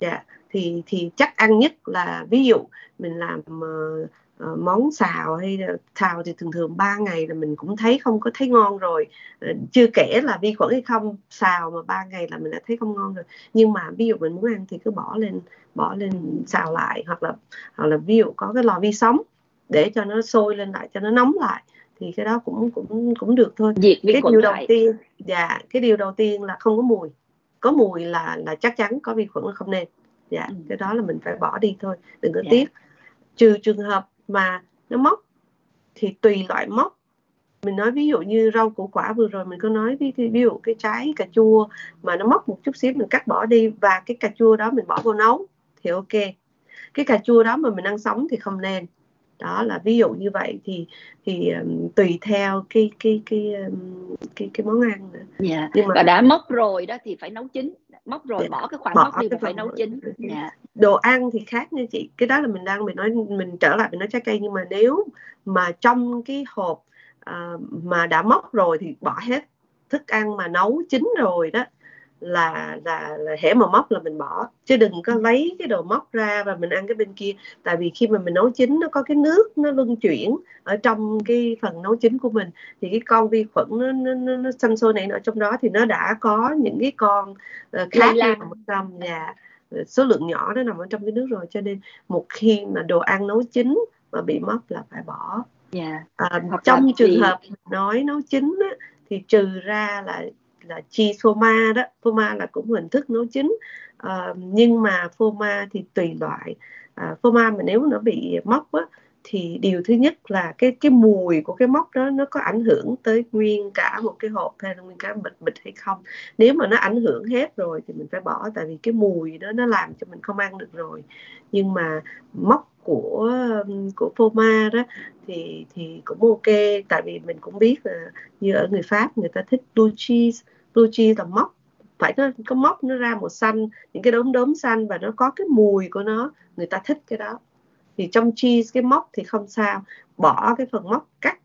Dạ thì thì chắc ăn nhất là ví dụ mình làm uh, uh, món xào hay xào thì thường thường 3 ngày là mình cũng thấy không có thấy ngon rồi uh, chưa kể là vi khuẩn hay không xào mà 3 ngày là mình đã thấy không ngon rồi nhưng mà ví dụ mình muốn ăn thì cứ bỏ lên bỏ lên xào lại hoặc là hoặc là ví dụ có cái lò vi sóng để cho nó sôi lên lại cho nó nóng lại thì cái đó cũng cũng cũng được thôi Diệt cái điều đầu lại. tiên dạ cái điều đầu tiên là không có mùi có mùi là là chắc chắn có vi khuẩn là không nên dạ ừ. cái đó là mình phải bỏ đi thôi đừng có dạ. tiếc trừ trường hợp mà nó mốc thì tùy loại mốc mình nói ví dụ như rau củ quả vừa rồi mình có nói ví, ví dụ cái trái cà chua mà nó mốc một chút xíu mình cắt bỏ đi và cái cà chua đó mình bỏ vào nấu thì ok cái cà chua đó mà mình ăn sống thì không nên đó là ví dụ như vậy thì thì um, tùy theo cái cái cái um, cái cái món ăn nữa. Yeah. Dạ. Nhưng mà và đã mốc rồi đó thì phải nấu chín móc rồi yeah. Dạ. bỏ cái khoản bỏ móc đi phải nấu chín yeah. Đồ ăn thì khác nha chị. Cái đó là mình đang mình nói mình trở lại mình nói trái cây nhưng mà nếu mà trong cái hộp uh, mà đã móc rồi thì bỏ hết thức ăn mà nấu chín rồi đó là là là hễ mà móc là mình bỏ. Chứ đừng có lấy cái đồ móc ra và mình ăn cái bên kia. Tại vì khi mà mình nấu chín nó có cái nước nó luân chuyển ở trong cái phần nấu chín của mình. Thì cái con vi khuẩn nó nó nó, nó xanh xôi này ở trong đó thì nó đã có những cái con uh, khác nằm ở trong nhà số lượng nhỏ nó nằm ở trong cái nước rồi cho nên một khi mà đồ ăn nấu chín mà bị mất là phải bỏ yeah. Dạ. à, trong trường thì... hợp nói nấu chín á, thì trừ ra là là chi phô ma đó phô ma là cũng hình thức nấu chín à, nhưng mà phô ma thì tùy loại à, phô ma mà nếu nó bị mốc á, thì điều thứ nhất là cái cái mùi của cái mốc đó nó có ảnh hưởng tới nguyên cả một cái hộp hay là nguyên cả bịch bịch hay không. Nếu mà nó ảnh hưởng hết rồi thì mình phải bỏ, tại vì cái mùi đó nó làm cho mình không ăn được rồi. Nhưng mà mốc của của Poma đó thì thì cũng ok, tại vì mình cũng biết là như ở người Pháp người ta thích blue cheese blue cheese là mốc phải có có móc nó ra màu xanh, những cái đốm đốm xanh và nó có cái mùi của nó, người ta thích cái đó thì trong cheese cái móc thì không sao. Bỏ cái phần móc cắt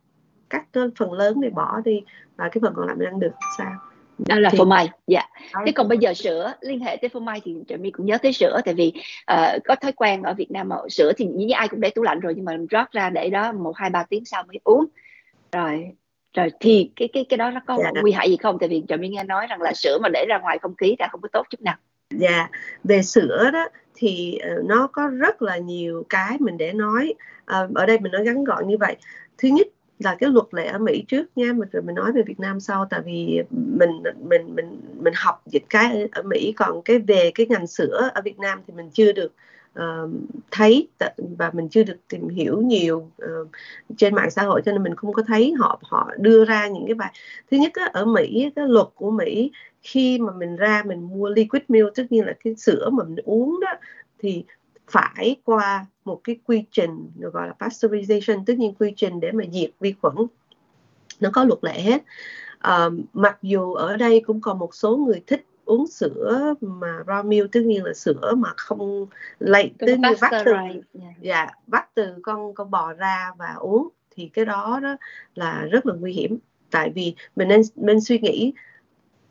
cắt cái phần lớn để bỏ đi. Và cái phần còn lại mình ăn được sao. Đó là thì... phô mai dạ. Thế còn bây giờ sữa liên hệ tới phô mai thì trợ mi cũng nhớ tới sữa. Tại vì uh, có thói quen ở Việt Nam mà sữa thì như ai cũng để tủ lạnh rồi nhưng mà rót ra để đó một hai ba tiếng sau mới uống. Rồi rồi thì cái cái cái đó nó có dạ. nguy hại gì không? Tại vì trợ mi nghe nói rằng là sữa mà để ra ngoài không khí là không có tốt chút nào dạ. Về sữa đó thì ờ, nó có rất là nhiều cái mình để nói. À, ở đây mình nói ngắn gọn như vậy. Thứ nhất là cái luật lệ ở Mỹ trước nha mình rồi mình nói về Việt Nam sau tại vì mình mình mình mình học dịch cái ở Mỹ còn cái về cái ngành sữa ở Việt Nam thì mình chưa được uh, thấy. Và mình chưa được tìm hiểu nhiều uh, trên mạng xã hội cho nên mình không có thấy. Họ họ đưa ra những cái bài thứ nhất á, ở Mỹ cái luật của Mỹ khi mà mình ra mình mua liquid milk tất nhiên là cái sữa mà mình uống đó thì phải qua một cái quy trình gọi là pasteurization tất nhiên quy trình để mà diệt vi khuẩn. Nó có luật lệ hết. À, mặc dù ở đây cũng còn một số người thích uống sữa mà raw milk tất nhiên là sữa mà không lấy tức như vắt từ dạ. Vắt từ con con bò ra và uống thì cái đó đó là rất là nguy hiểm. Tại vì mình nên nên suy nghĩ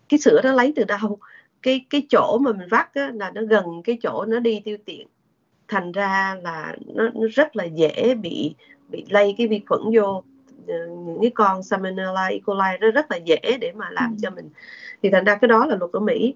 cái sữa đó lấy từ đâu? Cái cái chỗ mà mình vắt á, là nó gần cái chỗ nó đi tiêu tiện thành ra là nó, nó rất là dễ bị bị lây cái vi khuẩn vô những cái con salmonella E. coli nó rất là dễ để mà làm cho mình. Thì thành ra cái đó là luật ở Mỹ.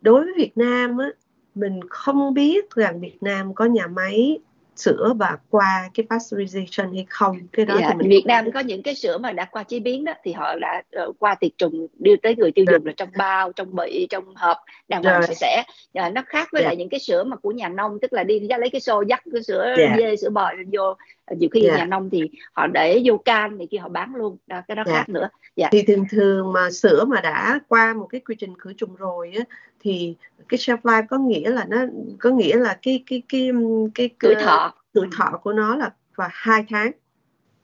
Đối với Việt Nam á mình không biết rằng Việt Nam có nhà máy sữa và qua cái pasteurization hay không cái đó dạ, thì mình Việt Nam có những cái sữa mà đã qua chế biến đó thì họ đã uh, qua tiệt trùng đưa tới người tiêu dùng là trong bao trong bị trong hộp đàng hoàng sạch sẽ à, nó khác với. Dạ. lại những cái sữa mà của nhà nông tức là đi ra lấy cái xô dắt cái sữa. Dạ. dê sữa bò vô nhiều khi yeah. nhà nông thì họ để vô can thì kia họ bán luôn đó, cái đó yeah. khác nữa yeah. thì thường thường mà sữa mà đã qua một cái quy trình khử trùng rồi á thì cái shelf life có nghĩa là nó có nghĩa là cái cái cái cái, cái tuổi thọ. tuổi thọ của nó là và hai tháng.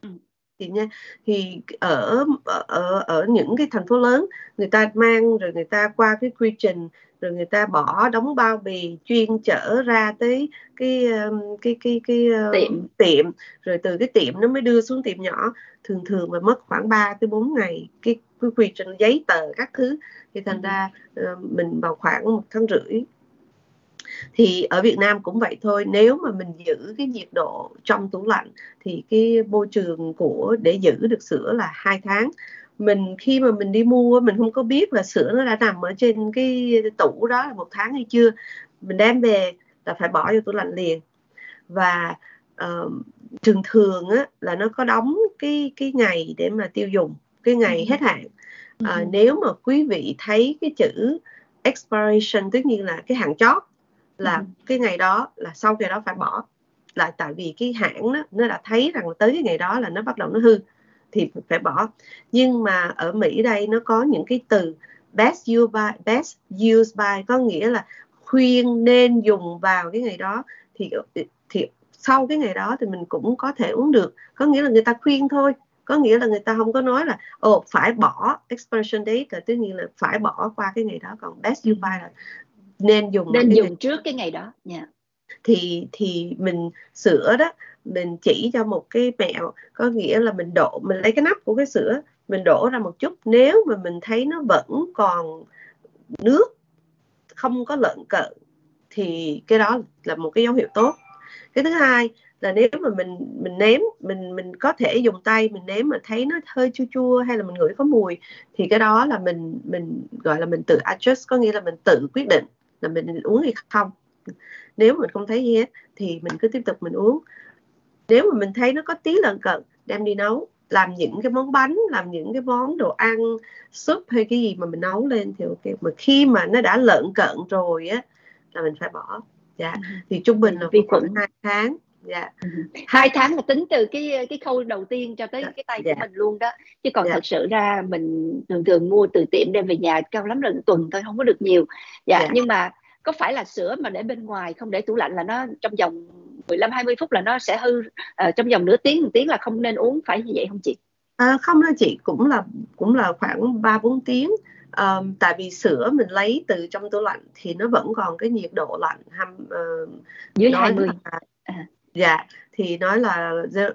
Ừ. thì nha thì ở ở ở những cái thành phố lớn người ta mang rồi người ta qua cái quy trình rồi người ta bỏ đóng bao bì chuyên chở ra tới cái cái cái cái, cái tiệm. tiệm. Rồi từ cái tiệm nó mới đưa xuống tiệm nhỏ. Thường thường mà mất khoảng 3 tới 4 ngày cái cái quy trình giấy tờ các thứ. Thì thành ừ. ra uh, mình vào khoảng một tháng rưỡi. Thì ở Việt Nam cũng vậy thôi. Nếu mà mình giữ cái nhiệt độ trong tủ lạnh thì cái môi trường của để giữ được sữa là hai tháng. Mình khi mà mình đi mua mình không có biết là sữa nó đã nằm ở trên cái tủ đó là một tháng hay chưa. Mình đem về là phải bỏ vô tủ lạnh liền. Và uh, thường thường á, là nó có đóng cái cái ngày để mà tiêu dùng cái ngày ừ. hết hạn. À, nếu mà quý vị thấy cái chữ expiration tất nhiên là cái hạn chót là ừ. cái ngày đó là sau ngày đó phải bỏ. Lại tại vì cái hãng đó, nó đã thấy rằng tới cái ngày đó là nó bắt đầu nó hư thì phải bỏ. Nhưng mà ở Mỹ đây nó có những cái từ best use by best use by có nghĩa là khuyên nên dùng vào cái ngày đó. Thì thì sau cái ngày đó thì mình cũng có thể uống được. Có nghĩa là người ta khuyên thôi có nghĩa là người ta không có nói là ồ phải bỏ expiration date là tất nhiên là phải bỏ qua cái ngày đó còn best use by là nên dùng nên dùng ngày... trước cái ngày đó yeah. Dạ. thì thì mình sửa đó mình chỉ cho một cái mẹo có nghĩa là mình đổ mình lấy cái nắp của cái sữa mình đổ ra một chút. Nếu mà mình thấy nó vẫn còn nước không có lợn cợn thì cái đó là một cái dấu hiệu tốt. Cái thứ hai là nếu mà mình mình nếm mình mình có thể dùng tay mình nếm mà thấy nó hơi chua chua hay là mình ngửi có mùi thì cái đó là mình mình gọi là mình tự adjust có nghĩa là mình tự quyết định là mình uống hay không. Nếu mình không thấy gì hết thì mình cứ tiếp tục mình uống. Nếu mà mình thấy nó có tí lợn cận đem đi nấu làm những cái món bánh làm những cái món đồ ăn súp hay cái gì mà mình nấu lên thì ok. Mà khi mà nó đã lợn cận rồi á là mình phải bỏ. Dạ. Ừ. thì trung bình là vi khuẩn hai tháng dạ ừ. hai tháng là tính từ cái cái khâu đầu tiên cho tới cái tay của dạ. mình luôn đó chứ còn dạ. thật sự ra mình thường thường mua từ tiệm đem về nhà cao lắm là tuần thôi không có được nhiều dạ, dạ. nhưng mà có phải là sữa mà để bên ngoài không để tủ lạnh là nó trong vòng 15 20 phút là nó sẽ hư uh, trong vòng nửa tiếng một tiếng là không nên uống phải như vậy không chị? À, không đâu chị cũng là cũng là khoảng 3 4 tiếng. Um, tại vì sữa mình lấy từ trong tủ lạnh thì nó vẫn còn cái nhiệt độ lạnh hăm uh, dưới 20 là, à. Dạ thì nói là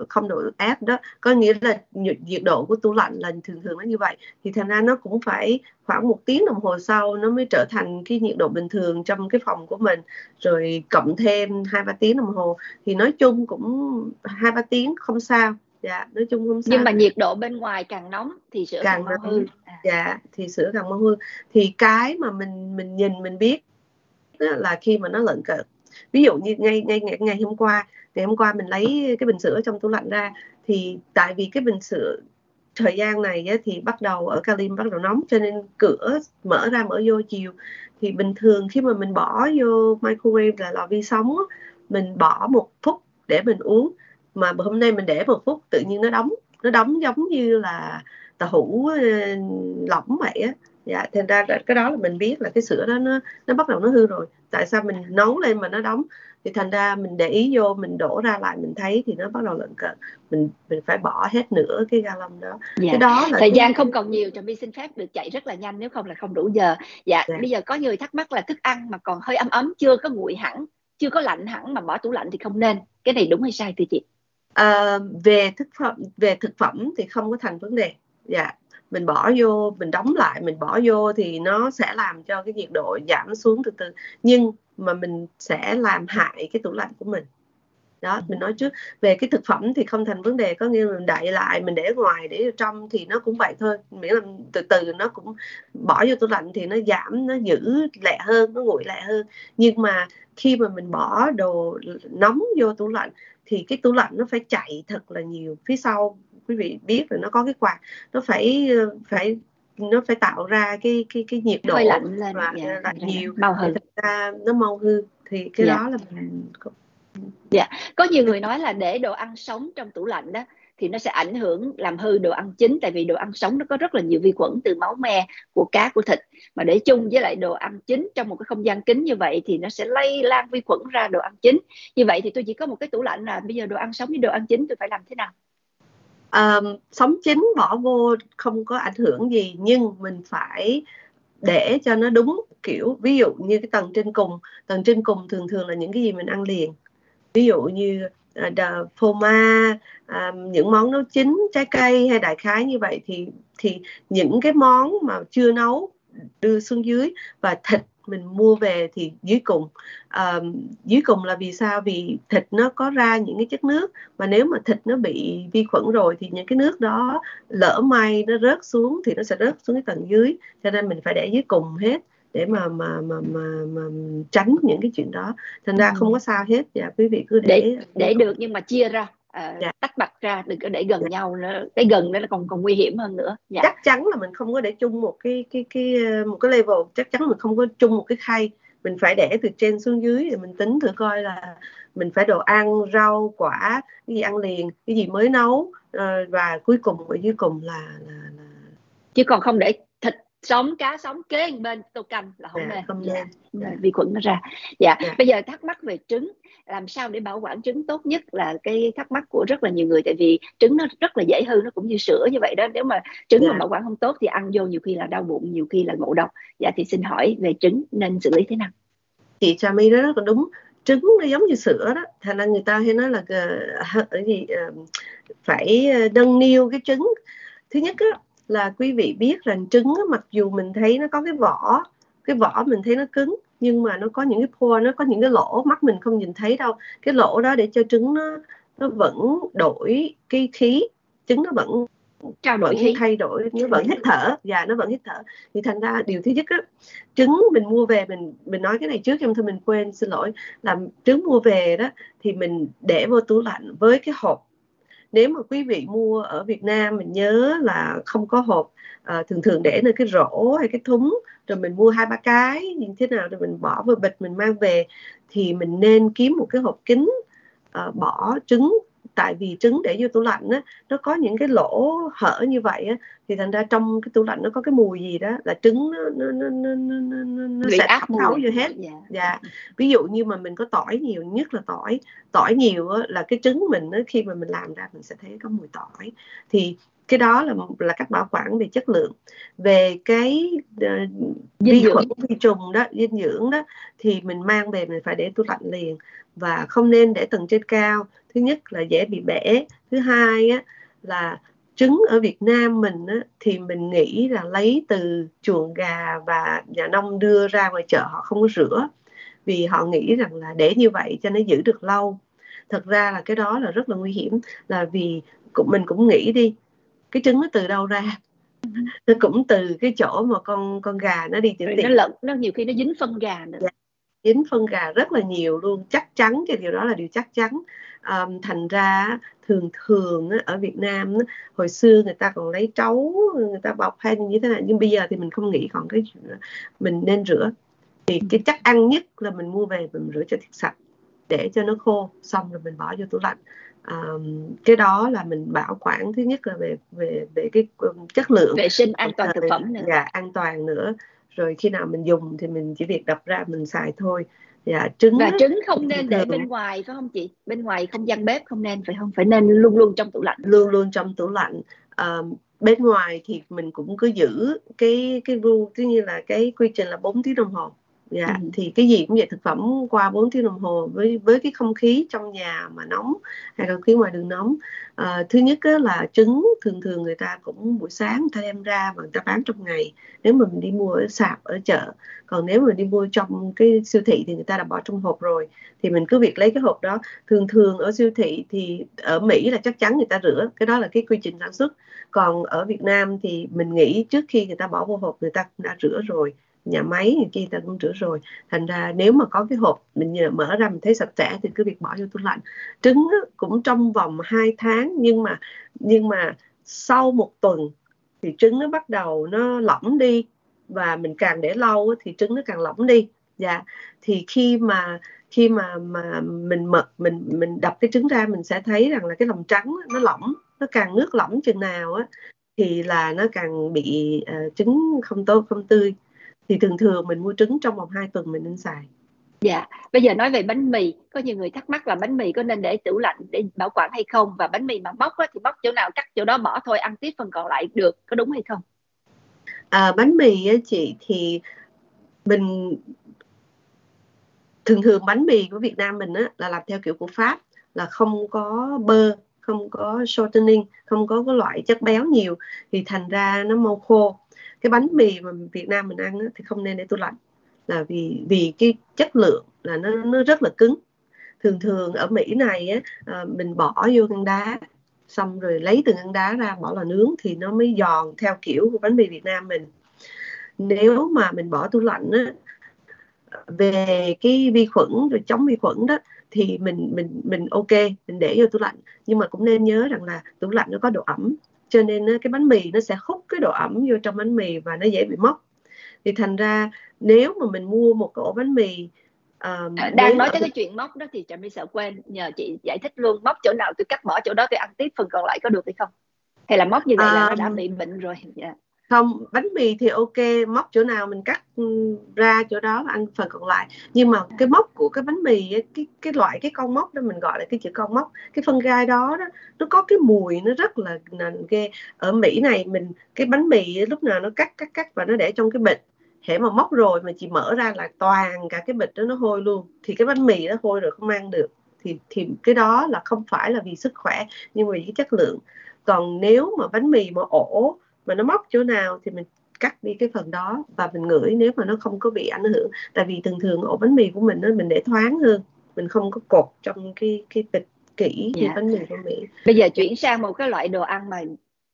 không độ F đó có nghĩa là nhiệt độ của tủ lạnh là thường thường nó như vậy. Thì thành ra nó cũng phải khoảng một tiếng đồng hồ sau nó mới trở thành cái nhiệt độ bình thường trong cái phòng của mình. Rồi cộng thêm hai ba tiếng đồng hồ thì nói chung cũng hai ba tiếng không sao. Dạ nói chung không sao. nhưng mà nhiệt độ bên ngoài càng nóng thì sữa càng, càng mau hư à. dạ thì sữa càng mau hư thì cái mà mình mình nhìn mình biết là khi mà nó lợn cợt ví dụ như ngay ngay ngày, ngày hôm qua ngày hôm qua mình lấy cái bình sữa trong tủ lạnh ra thì tại vì cái bình sữa thời gian này á, thì bắt đầu ở Cali bắt đầu nóng cho nên cửa mở ra mở vô chiều. Thì bình thường khi mà mình bỏ vô microwave là lò vi sóng á, mình bỏ một phút để mình uống. Mà hôm nay mình để một phút tự nhiên nó đóng nó đóng giống như là tàu hũ ờ, lỏng vậy á dạ thành ra cái đó là mình biết là cái sữa đó nó nó bắt đầu nó hư rồi. Tại sao mình nấu lên mà nó đóng? Thì thành ra mình để ý vô mình đổ ra lại mình thấy thì nó bắt đầu lợn cợt mình mình phải bỏ hết nửa cái gallon đó. Dạ. cái đó là thời gian không còn nhiều trà my xin phép được chạy rất là nhanh nếu không là không đủ giờ. Dạ, dạ. bây giờ có người thắc mắc là thức ăn mà còn hơi ấm ấm chưa có nguội hẳn chưa có lạnh hẳn mà bỏ tủ lạnh thì không nên. Cái này đúng hay sai thưa chị? À, về thực phẩm về thực phẩm thì không có thành vấn đề. Dạ mình bỏ vô mình đóng lại mình bỏ vô thì nó sẽ làm cho cái nhiệt độ giảm xuống từ từ. Nhưng mà mình sẽ làm hại cái tủ lạnh của mình. Đó mình nói trước. Về cái thực phẩm thì không thành vấn đề có nghĩa là mình đậy lại mình để ngoài để trong thì nó cũng vậy thôi. Miễn là từ từ nó cũng bỏ vô tủ lạnh thì nó giảm nó giữ lẹ hơn nó nguội lẹ hơn. Nhưng mà khi mà mình bỏ đồ nóng vô tủ lạnh thì cái tủ lạnh nó phải chạy thật là nhiều phía sau quý vị biết là nó có cái quạt nó phải phải nó phải tạo ra cái cái cái nhiệt độ lạnh lên và dạ, lạnh nhiều. Mau hư ra nó mau hư thì cái dạ. đó là mình dạ. Có nhiều người nói là để đồ ăn sống trong tủ lạnh đó thì nó sẽ ảnh hưởng làm hư đồ ăn chín tại vì đồ ăn sống nó có rất là nhiều vi khuẩn từ máu me của cá của thịt. Mà để chung với lại đồ ăn chín trong một cái không gian kín như vậy thì nó sẽ lây lan vi khuẩn ra đồ ăn chín như vậy thì tôi chỉ có một cái tủ lạnh là bây giờ đồ ăn sống với đồ ăn chín tôi phải làm thế nào um, sống chín bỏ vô không có ảnh hưởng gì nhưng mình phải để cho nó đúng kiểu ví dụ như cái tầng trên cùng. Tầng trên cùng thường thường là những cái gì mình ăn liền. Ví dụ như uh, phô ma ờ, những món nấu chín trái cây hay đại khái như vậy thì thì những cái món mà chưa nấu đưa xuống dưới và thịt mình mua về thì dưới cùng. À, dưới cùng là vì sao? Vì thịt nó có ra những cái chất nước mà nếu mà thịt nó bị vi khuẩn rồi thì những cái nước đó lỡ may nó rớt xuống thì nó sẽ rớt xuống cái tầng dưới. Cho nên mình phải để dưới cùng hết để mà mà mà mà, mà tránh những cái chuyện đó. Thành ra ừ. không có sao hết. Dạ quý vị cứ để để, để được nhưng mà chia ra uh, dạ. tách bạch ra đừng có để gần dạ. nhau nữa cái gần đó là còn còn nguy hiểm hơn nữa dạ. chắc chắn là mình không có để chung một cái cái cái ờ, một cái level chắc chắn mình không có chung một cái khay mình phải để từ trên xuống dưới để mình tính thử coi là mình phải đồ ăn rau quả cái gì ăn liền cái gì mới nấu uh, và cuối cùng ở dưới cùng là, là, là chứ còn không để sống cá sống kế bên tô canh là không dạ, nên không nên dạ. vi khuẩn nó ra. Dạ. dạ. bây giờ thắc mắc về trứng. Làm sao để bảo quản trứng tốt nhất là cái thắc mắc của rất là nhiều người. Tại vì trứng nó rất là dễ hư nó cũng như sữa như vậy đó. Nếu mà trứng yeah. mà dạ. bảo quản không tốt thì ăn vô nhiều khi là đau bụng nhiều khi là ngộ độc. Dạ thì xin hỏi về trứng nên xử lý thế nào? Chị trà my đó rất là đúng. Trứng nó giống như sữa đó. Thành ra người ta hay nói là uh, gì uh, phải nâng niu cái trứng. Thứ nhất á, là quý vị biết rằng trứng mặc dù mình thấy nó có cái vỏ cái vỏ mình thấy nó cứng nhưng mà nó có những cái pore nó có những cái lỗ mắt mình không nhìn thấy đâu. Cái lỗ đó để cho trứng nó nó vẫn đổi cái khí trứng nó vẫn trao đổi khí. thay đổi nó vẫn hít thở và dạ, nó vẫn hít thở. Thì thành ra điều thứ nhất á trứng mình mua về mình mình nói cái này trước em thôi mình quên xin lỗi. Là trứng mua về đó thì mình để vô tủ lạnh với cái hộp nếu mà quý vị mua ở Việt Nam mình nhớ là không có hộp à, thường thường để nơi cái rổ hay cái thúng rồi mình mua hai ba cái như thế nào rồi mình bỏ vào bịch mình mang về thì mình nên kiếm một cái hộp kính à, bỏ trứng tại vì trứng để vô tủ lạnh á nó có những cái lỗ hở như vậy á thì thành ra trong cái tủ lạnh nó có cái mùi gì đó là trứng nó nó nó nó, nó, nó, nó sẽ áp thấu vô hết. Dạ. dạ. Ví dụ như mà mình có tỏi nhiều nhất là tỏi tỏi nhiều á, là cái trứng mình á, khi mà mình làm ra mình sẽ thấy có mùi tỏi. Thì cái đó là là cách bảo quản về chất lượng. Về cái uh, vi khuẩn vi trùng đó dinh dưỡng đó thì mình mang về mình phải để tủ lạnh liền. Và không nên để tầng trên cao thứ nhất là dễ bị bể. Thứ hai á, là trứng ở Việt Nam mình á, thì mình nghĩ là lấy từ chuồng gà và nhà nông đưa ra ngoài chợ họ không có rửa vì họ nghĩ rằng là để như vậy cho nó giữ được lâu. Thật ra là cái đó là rất là nguy hiểm là vì cũng mình cũng nghĩ đi cái trứng nó từ đâu ra? Nó cũng từ cái chỗ mà con con gà nó đi tiểu tiện nó lẫn nó nhiều khi nó dính phân gà nữa. Dạ, dính phân gà rất là nhiều luôn chắc chắn cái điều đó là điều chắc chắn um, thành ra thường thường ở Việt Nam hồi xưa người ta còn lấy trấu người ta bọc hay như thế nào nhưng bây giờ thì mình không nghĩ còn cái mình nên rửa. Thì cái chắc ăn nhất là mình mua về mình rửa cho thật sạch để cho nó khô xong rồi mình bỏ vô tủ lạnh. Um, cái đó là mình bảo quản thứ nhất là về về về cái chất lượng vệ sinh an toàn thực phẩm nữa. dạ an toàn nữa. Rồi khi nào mình dùng thì mình chỉ việc đập ra mình xài thôi dạ trứng và trứng không nên để bên ngoài phải không chị? Bên ngoài không gian bếp không nên phải không? Phải nên luôn luôn trong tủ lạnh. Luôn luôn trong tủ lạnh. Um, bên ngoài thì mình cũng cứ giữ cái cái rule cứ như là cái quy trình là 4 tiếng đồng hồ dạ ừ. thì cái gì cũng vậy thực phẩm qua 4 tiếng đồng hồ với với cái không khí trong nhà mà nóng hay không khí ngoài đường nóng. À, thứ nhất là trứng thường thường người ta cũng buổi sáng người ta đem ra và người ta bán trong ngày. Nếu mà mình đi mua ở sạp ở chợ còn nếu mà đi mua trong cái siêu thị thì người ta đã bỏ trong hộp rồi. Thì mình cứ việc lấy cái hộp đó. Thường thường ở siêu thị thì ở Mỹ là chắc chắn người ta rửa cái đó là cái quy trình sản xuất. Còn ở Việt Nam thì mình nghĩ trước khi người ta bỏ vô hộp người ta cũng đã rửa rồi nhà máy này kia ta cũng rửa rồi. Thành ra nếu mà có cái hộp mình mở ra mình thấy sạch sẽ thì cứ việc bỏ vô tủ lạnh. Trứng cũng trong vòng 2 tháng nhưng mà nhưng mà sau một tuần thì trứng nó bắt đầu nó lỏng đi. Và mình càng để lâu thì trứng nó càng lỏng đi. Dạ. Thì khi mà khi mà mà mình mật mình mình đập cái trứng ra mình sẽ thấy rằng là cái lòng trắng nó lỏng nó càng nước lỏng chừng nào á thì là nó càng bị uh, trứng không tốt không tươi thì thường thường mình mua trứng trong vòng 2 tuần mình nên xài. Dạ, bây giờ nói về bánh mì, có nhiều người thắc mắc là bánh mì có nên để tủ lạnh để bảo quản hay không? Và bánh mì mà bóc á, thì bóc chỗ nào cắt chỗ đó bỏ thôi, ăn tiếp phần còn lại được, có đúng hay không? À, bánh mì á chị thì mình thường thường bánh mì của Việt Nam mình á là làm theo kiểu của Pháp là không có bơ, không có shortening, không có cái loại chất béo nhiều. Thì thành ra nó mau khô cái bánh mì mà Việt Nam mình ăn thì không nên để tủ lạnh. Là vì vì cái chất lượng là nó nó rất là cứng. Thường thường ở Mỹ này á, ờ, mình bỏ vô ngăn đá xong rồi lấy từ ngăn đá ra bỏ là nướng thì nó mới giòn theo kiểu của bánh mì Việt Nam mình. Nếu mà mình bỏ tủ lạnh á, về cái vi khuẩn rồi chống vi khuẩn đó thì mình mình mình ok mình để vô tủ lạnh. Nhưng mà cũng nên nhớ rằng là tủ lạnh nó có độ ẩm cho nên cái bánh mì nó sẽ hút cái độ ẩm vô trong bánh mì và nó dễ bị mốc. Thì thành ra nếu mà mình mua một cái ổ bánh mì Um, đang nói tới cái chuyện móc đó thì trà my sợ quên nhờ chị giải thích luôn móc chỗ nào tôi cắt bỏ chỗ đó tôi ăn tiếp phần còn lại có được hay không? Hay là móc như vậy um, là nó đã bị bệnh rồi? Yeah. Không bánh mì thì ok móc chỗ nào mình cắt ừ, ra chỗ đó và ăn phần còn lại. Nhưng mà cái móc của cái bánh mì cái cái loại cái con móc đó mình gọi là cái chữ con móc cái phân gai đó, đó nó có cái mùi nó rất là, là ghê. Ở Mỹ này mình cái bánh mì lúc nào nó cắt cắt cắt và nó để trong cái bịch. Hễ mà móc rồi mà chị mở ra là toàn cả cái bịch đó nó hôi luôn. Thì cái bánh mì nó hôi rồi không ăn được. Thì thì cái đó là không phải là vì sức khỏe nhưng mà vì cái chất lượng. Còn nếu mà bánh mì mà ổ mà nó móc chỗ nào thì mình cắt đi cái phần đó và mình ngửi nếu mà nó không có bị ảnh hưởng. Tại vì thường thường ổ bánh mì của mình nó mình để thoáng hơn mình không có cột trong cái cái bịch kỹ như dạ. bánh mì của Mỹ bây giờ chuyển sang một cái loại đồ ăn mà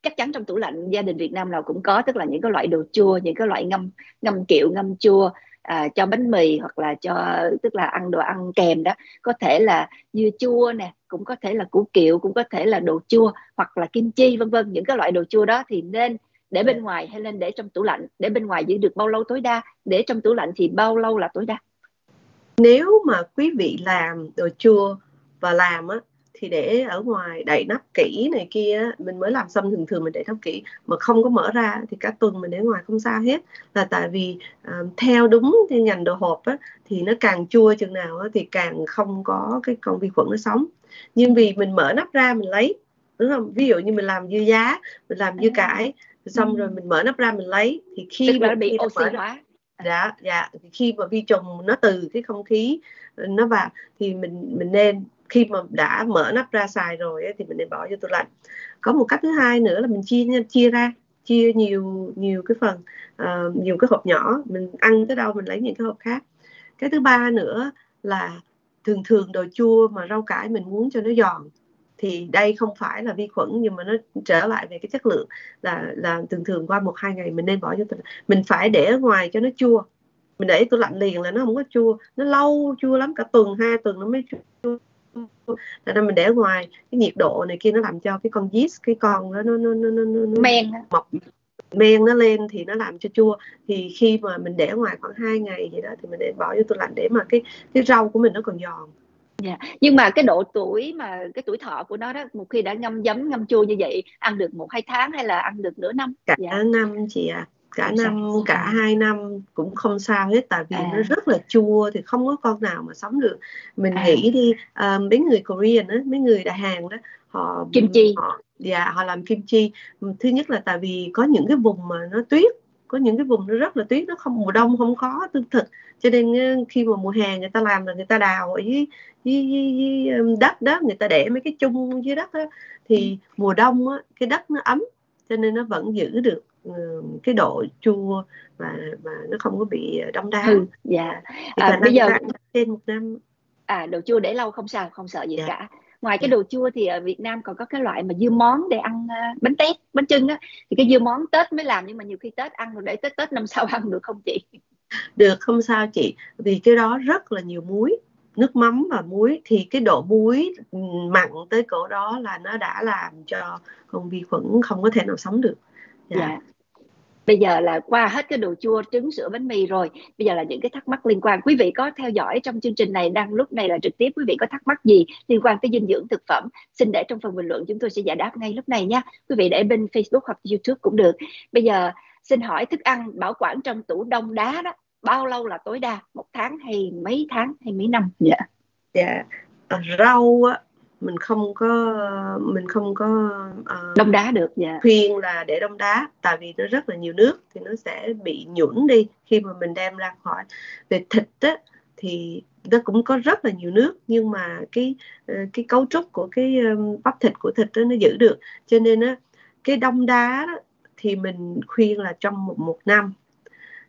chắc chắn trong tủ lạnh gia đình Việt Nam nào cũng có tức là những cái loại đồ chua những cái loại ngâm ngâm kiệu ngâm chua à, cho bánh mì hoặc là cho tức là ăn đồ ăn kèm đó. Có thể là dưa chua nè cũng có thể là củ kiệu cũng có thể là đồ chua hoặc là kim chi vân vân. Những cái loại đồ chua đó thì nên để bên ngoài hay nên để trong tủ lạnh? Để bên ngoài giữ được bao lâu tối đa? Để trong tủ lạnh thì bao lâu là tối đa? Nếu mà quý vị làm đồ chua và làm á thì để ở ngoài đậy nắp kỹ này kia mình mới làm xong thường thường mình đậy nắp kỹ. Mà không có mở ra thì cả tuần mình để ngoài không sao hết. Là tại vì uh, theo đúng cái ngành đồ hộp á, thì nó càng chua chừng nào á, thì càng không có cái con vi khuẩn nó sống. Nhưng vì mình mở nắp ra mình lấy đúng không? Ví dụ như mình làm dưa giá mình làm dưa cải xong rồi mình mở nắp ra mình lấy thì khi Tức là bị oxy hóa. Dạ dạ. Khi mà vi trùng nó từ cái không khí nó vào thì mình mình nên khi mà đã mở nắp ra xài rồi ấy, thì mình nên bỏ vô tủ lạnh. Có một cách thứ hai nữa là mình chia chia ra chia nhiều nhiều cái phần uh, nhiều cái hộp nhỏ mình ăn tới đâu mình lấy những cái hộp khác. Cái thứ ba nữa là thường thường đồ chua mà rau cải mình muốn cho nó giòn thì đây không phải là vi khuẩn nhưng mà nó trở lại về cái chất lượng là là thường thường qua một hai ngày mình nên bỏ vô tủ mình phải để ở ngoài cho nó chua. Mình để tủ lạnh liền là nó không có chua. Nó lâu chua lắm cả tuần hai tuần nó mới chua là nên mình để ngoài cái nhiệt độ này kia nó làm cho cái con yeast cái con nó nó nó nó nó, nó men mọc men nó lên thì nó làm cho chua thì khi mà mình để ngoài khoảng 2 ngày gì đó thì mình để bỏ vô tủ lạnh để mà cái cái rau của mình nó còn giòn Dạ. Nhưng mà cái độ tuổi mà cái tuổi thọ của nó đó một khi đã ngâm giấm ngâm chua như vậy ăn được một hai tháng hay là ăn được nửa năm? Cả dạ. năm chị ạ. À cả năm cả hai năm cũng không sao hết tại vì à. nó rất là chua thì không có con nào mà sống được mình à. nghĩ đi um, mấy người Korean á mấy người Đại Hàn đó họ kim chi họ dạ họ làm kim chi thứ nhất là tại vì có những cái vùng mà nó tuyết có những cái vùng nó rất là tuyết nó không mùa đông không có tương thực cho nên khi mà mùa hè người ta làm là người ta đào ở dưới, dưới, dưới, dưới đất đó người ta để mấy cái chung dưới đất đó thì ừ. mùa đông á, cái đất nó ấm cho nên nó vẫn giữ được cái độ chua và mà nó không có bị đông đá ừ, dạ. À, bây giờ trên một năm. À đồ chua để lâu không sao không sợ gì dạ. cả. Ngoài cái dạ. đồ chua thì ở Việt Nam còn có cái loại mà dưa món để ăn uh, bánh tét bánh trưng á. Thì cái dưa món Tết mới làm nhưng mà nhiều khi Tết ăn rồi để Tết Tết năm sau ăn được không chị? Được không sao chị. Vì cái đó rất là nhiều muối nước mắm và muối. Thì cái độ muối mặn tới cỡ đó là nó đã làm cho con vi khuẩn không có thể nào sống được. Dạ. dạ bây giờ là qua hết cái đồ chua trứng, sữa, bánh mì rồi. Bây giờ là những cái thắc mắc liên quan. Quý vị có theo dõi trong chương trình này đang lúc này là trực tiếp, quý vị có thắc mắc gì liên quan tới dinh dưỡng thực phẩm, xin để trong phần bình luận, chúng tôi sẽ giải đáp ngay lúc này nha. Quý vị để bên Facebook hoặc YouTube cũng được. Bây giờ xin hỏi thức ăn bảo quản trong tủ đông đá đó, bao lâu là tối đa? Một tháng hay mấy tháng hay mấy năm? Dạ. Dạ. Rau mình không có mình không có uh, đông đá được dạ. khuyên là để đông đá tại vì nó rất là nhiều nước thì nó sẽ bị nhũn đi. Khi mà mình đem ra khỏi về thịt á thì nó cũng có rất là nhiều nước nhưng mà cái ờ, cái cấu trúc của cái bắp thịt của thịt đó nó giữ được. Cho nên á cái đông đá đó, thì mình khuyên là trong một, một năm.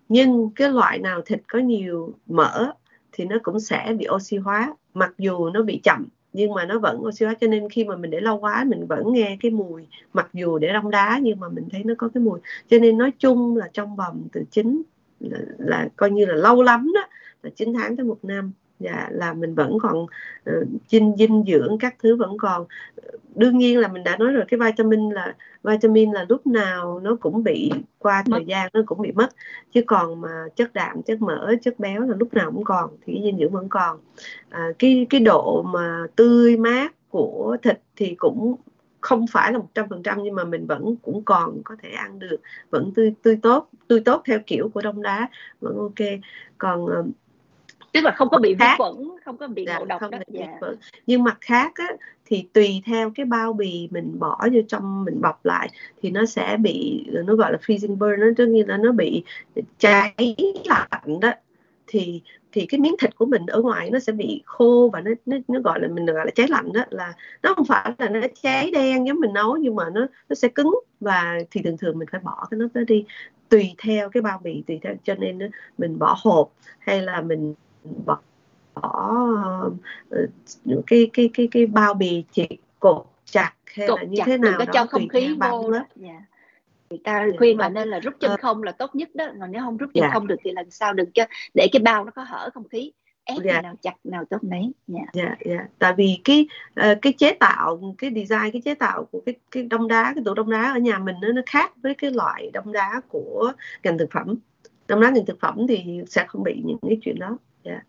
Nhưng cái loại nào thịt có nhiều mỡ thì nó cũng sẽ bị oxy hóa mặc dù nó bị chậm nhưng mà nó vẫn oxy hóa cho nên khi mà mình để lâu quá mình vẫn nghe cái mùi mặc dù để đông đá nhưng mà mình thấy nó có cái mùi. Cho nên nói chung là trong vòng từ 9 là, là coi như là lâu lắm đó là 9 tháng tới một năm dạ là mình vẫn còn uh, dinh dinh dưỡng các thứ vẫn còn. Đương nhiên là mình đã nói rồi cái vitamin là vitamin là lúc nào nó cũng bị qua thời gian nó cũng bị mất. Chứ còn mà chất đạm chất mỡ chất béo là lúc nào cũng còn thì dinh dưỡng vẫn còn. À, cái cái độ mà tươi mát của thịt thì cũng không phải là một trăm phần trăm nhưng mà mình vẫn cũng còn có thể ăn được. Vẫn tươi tươi tốt tươi tốt theo kiểu của đông đá vẫn ok. Còn tức là không có bị vi khuẩn không có bị dạ, ngộ độc không đó dạ. nhưng mặt khác á, thì tùy theo cái bao bì mình bỏ vô trong mình bọc lại thì nó sẽ bị nó gọi là freezing burn nó tức như là nó bị cháy lạnh đó. Thì thì cái miếng thịt của mình ở ngoài nó sẽ bị khô và nó nó, nó gọi là mình gọi là cháy lạnh đó là nó không phải là nó cháy đen giống mình nấu nhưng mà nó nó sẽ cứng và thì thường thường mình phải bỏ cái nó đó đi. Tùy theo cái bao bì tùy theo cho nên mình bỏ hộp hay là mình bỏ uh, cái cái cái cái bao bì chỉ cột chặt hay cột là như chặt, thế nào đó cho không khí vô đó yeah. người ta khuyên là nên là rút chân không là tốt nhất đó còn nếu không rút chân yeah. không được thì lần sau đừng cho để cái bao nó có hở không khí ép yeah. nào chặt nào tốt nấy dạ yeah. yeah, yeah. tại vì cái uh, cái chế tạo cái design cái chế tạo của cái cái đông đá cái tủ đông đá ở nhà mình nó nó khác với cái loại đông đá của ngành thực phẩm đông đá ngành thực phẩm thì sẽ không bị những cái chuyện đó yeah.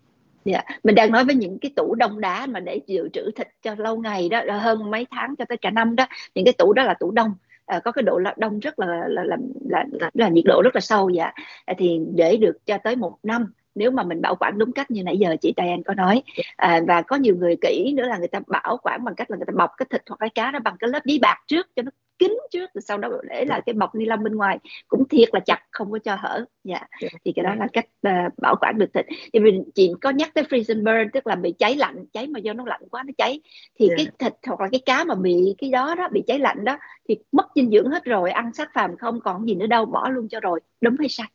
Dạ, mình đang nói với những cái tủ đông đá mà để dự trữ thịt cho lâu ngày đó, hơn mấy tháng cho tới cả năm đó, những cái tủ đó là tủ đông. À, có cái độ đông rất là là là, là, là, là nhiệt độ rất là sâu dạ à, thì để được cho tới một năm nếu mà mình bảo quản đúng cách như nãy giờ chị Diane có nói à, và có nhiều người kỹ nữa là người ta bảo quản bằng cách là người ta bọc cái thịt hoặc cái cá đó bằng cái lớp giấy bạc trước cho nó kín trước rồi sau đó để là cái bọc ni lông bên ngoài. Cũng thiệt là chặt không có cho hở. Dạ. Thì cái đó là cách uh, bảo quản được thịt. Thì mình chị có nhắc tới freeze and burn tức là bị cháy lạnh. Cháy mà do nó lạnh quá nó cháy. Thì yeah. cái thịt hoặc là cái cá mà bị cái đó đó bị cháy lạnh đó thì mất dinh dưỡng hết rồi ăn sát phàm không còn gì nữa đâu bỏ luôn cho rồi. Đúng hay sai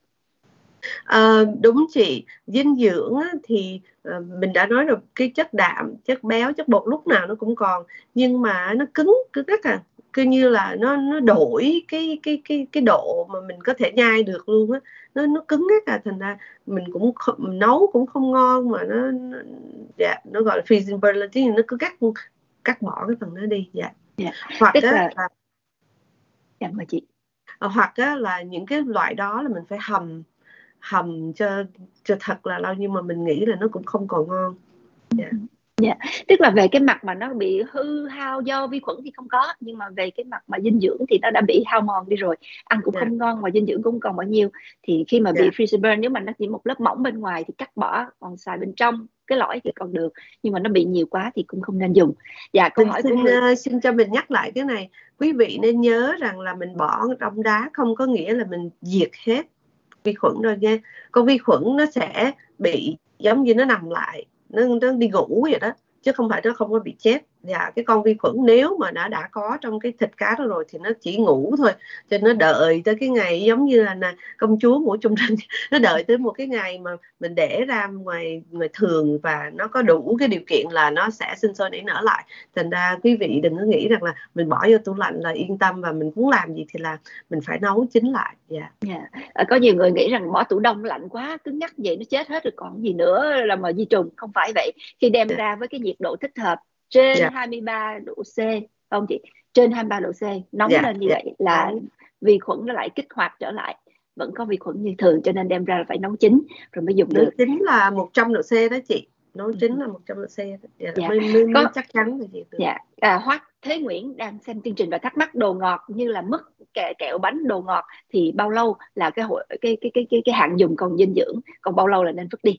À, đúng chị dinh dưỡng á, thì à, mình đã nói rồi cái chất đạm chất béo chất bột lúc nào nó cũng còn nhưng mà nó cứng cứ rất à cứ như là nó nó đổi cái cái cái cái độ mà mình có thể nhai được luôn á nó nó cứng hết à thành ra mình cũng không, mình nấu cũng không ngon mà nó, nó dạ nó gọi là freezing burn thì nó cứ cắt cắt bỏ cái phần đó đi dạ. Dạ. hoặc Tức á, là... là dạ mời chị à, hoặc á, là những cái loại đó là mình phải hầm hầm cho cho thật là lâu nhưng mà mình nghĩ là nó cũng không còn ngon yeah. Dạ. Dạ, tức là về cái mặt mà nó bị hư hao do vi khuẩn thì không có nhưng mà về cái mặt mà dinh dưỡng thì nó đã bị hao mòn đi rồi ăn cũng yeah. Dạ. không ngon và dinh dưỡng cũng còn bao nhiêu thì khi mà yeah. bị freezer burn nếu mà nó chỉ một lớp mỏng bên ngoài thì cắt bỏ còn xài bên trong cái lõi thì còn được nhưng mà nó bị nhiều quá thì cũng không nên dùng dạ câu hỏi xin, của uh, xin cho mình nhắc lại cái này quý vị nên nhớ rằng là mình bỏ trong đá không có nghĩa là mình diệt hết vi khuẩn rồi nha con vi khuẩn nó sẽ bị giống như nó nằm lại nó, nó đi ngủ vậy đó chứ không phải nó không có bị chết dạ cái con vi khuẩn nếu mà đã đã có trong cái thịt cá đó rồi thì nó chỉ ngủ thôi cho nó đợi tới cái ngày giống như là nè công chúa ngủ chung rinh nó đợi tới một cái ngày mà mình để ra ngoài ngoài thường và nó có đủ cái điều kiện là nó sẽ sinh sôi nảy nở lại thành ra quý vị đừng có nghĩ rằng là mình bỏ vô tủ lạnh là yên tâm và mình muốn làm gì thì là mình phải nấu chín lại dạ yeah. Dạ. yeah. có nhiều người nghĩ rằng bỏ tủ đông lạnh quá cứng nhắc vậy nó chết hết rồi còn gì nữa là mà di trùng không phải vậy khi đem yeah. Dạ. ra với cái nhiệt độ thích hợp trên yeah. Dạ. 23 độ C không chị trên 23 độ C nóng yeah. Dạ, lên như yeah. Dạ. vậy là vi khuẩn nó lại kích hoạt trở lại vẫn có vi khuẩn như thường cho nên đem ra là phải nấu chín rồi mới dùng nấu được chín là 100 độ C đó chị nấu chín là 100 độ C dạ, dạ. Mới, mới, có, chắc chắn là gì dạ à, Hoác Thế Nguyễn đang xem chương trình và thắc mắc đồ ngọt như là mứt kẹo, kẹo bánh đồ ngọt thì bao lâu là cái hội cái cái cái cái, cái hạn dùng còn dinh dưỡng còn bao lâu là nên vứt đi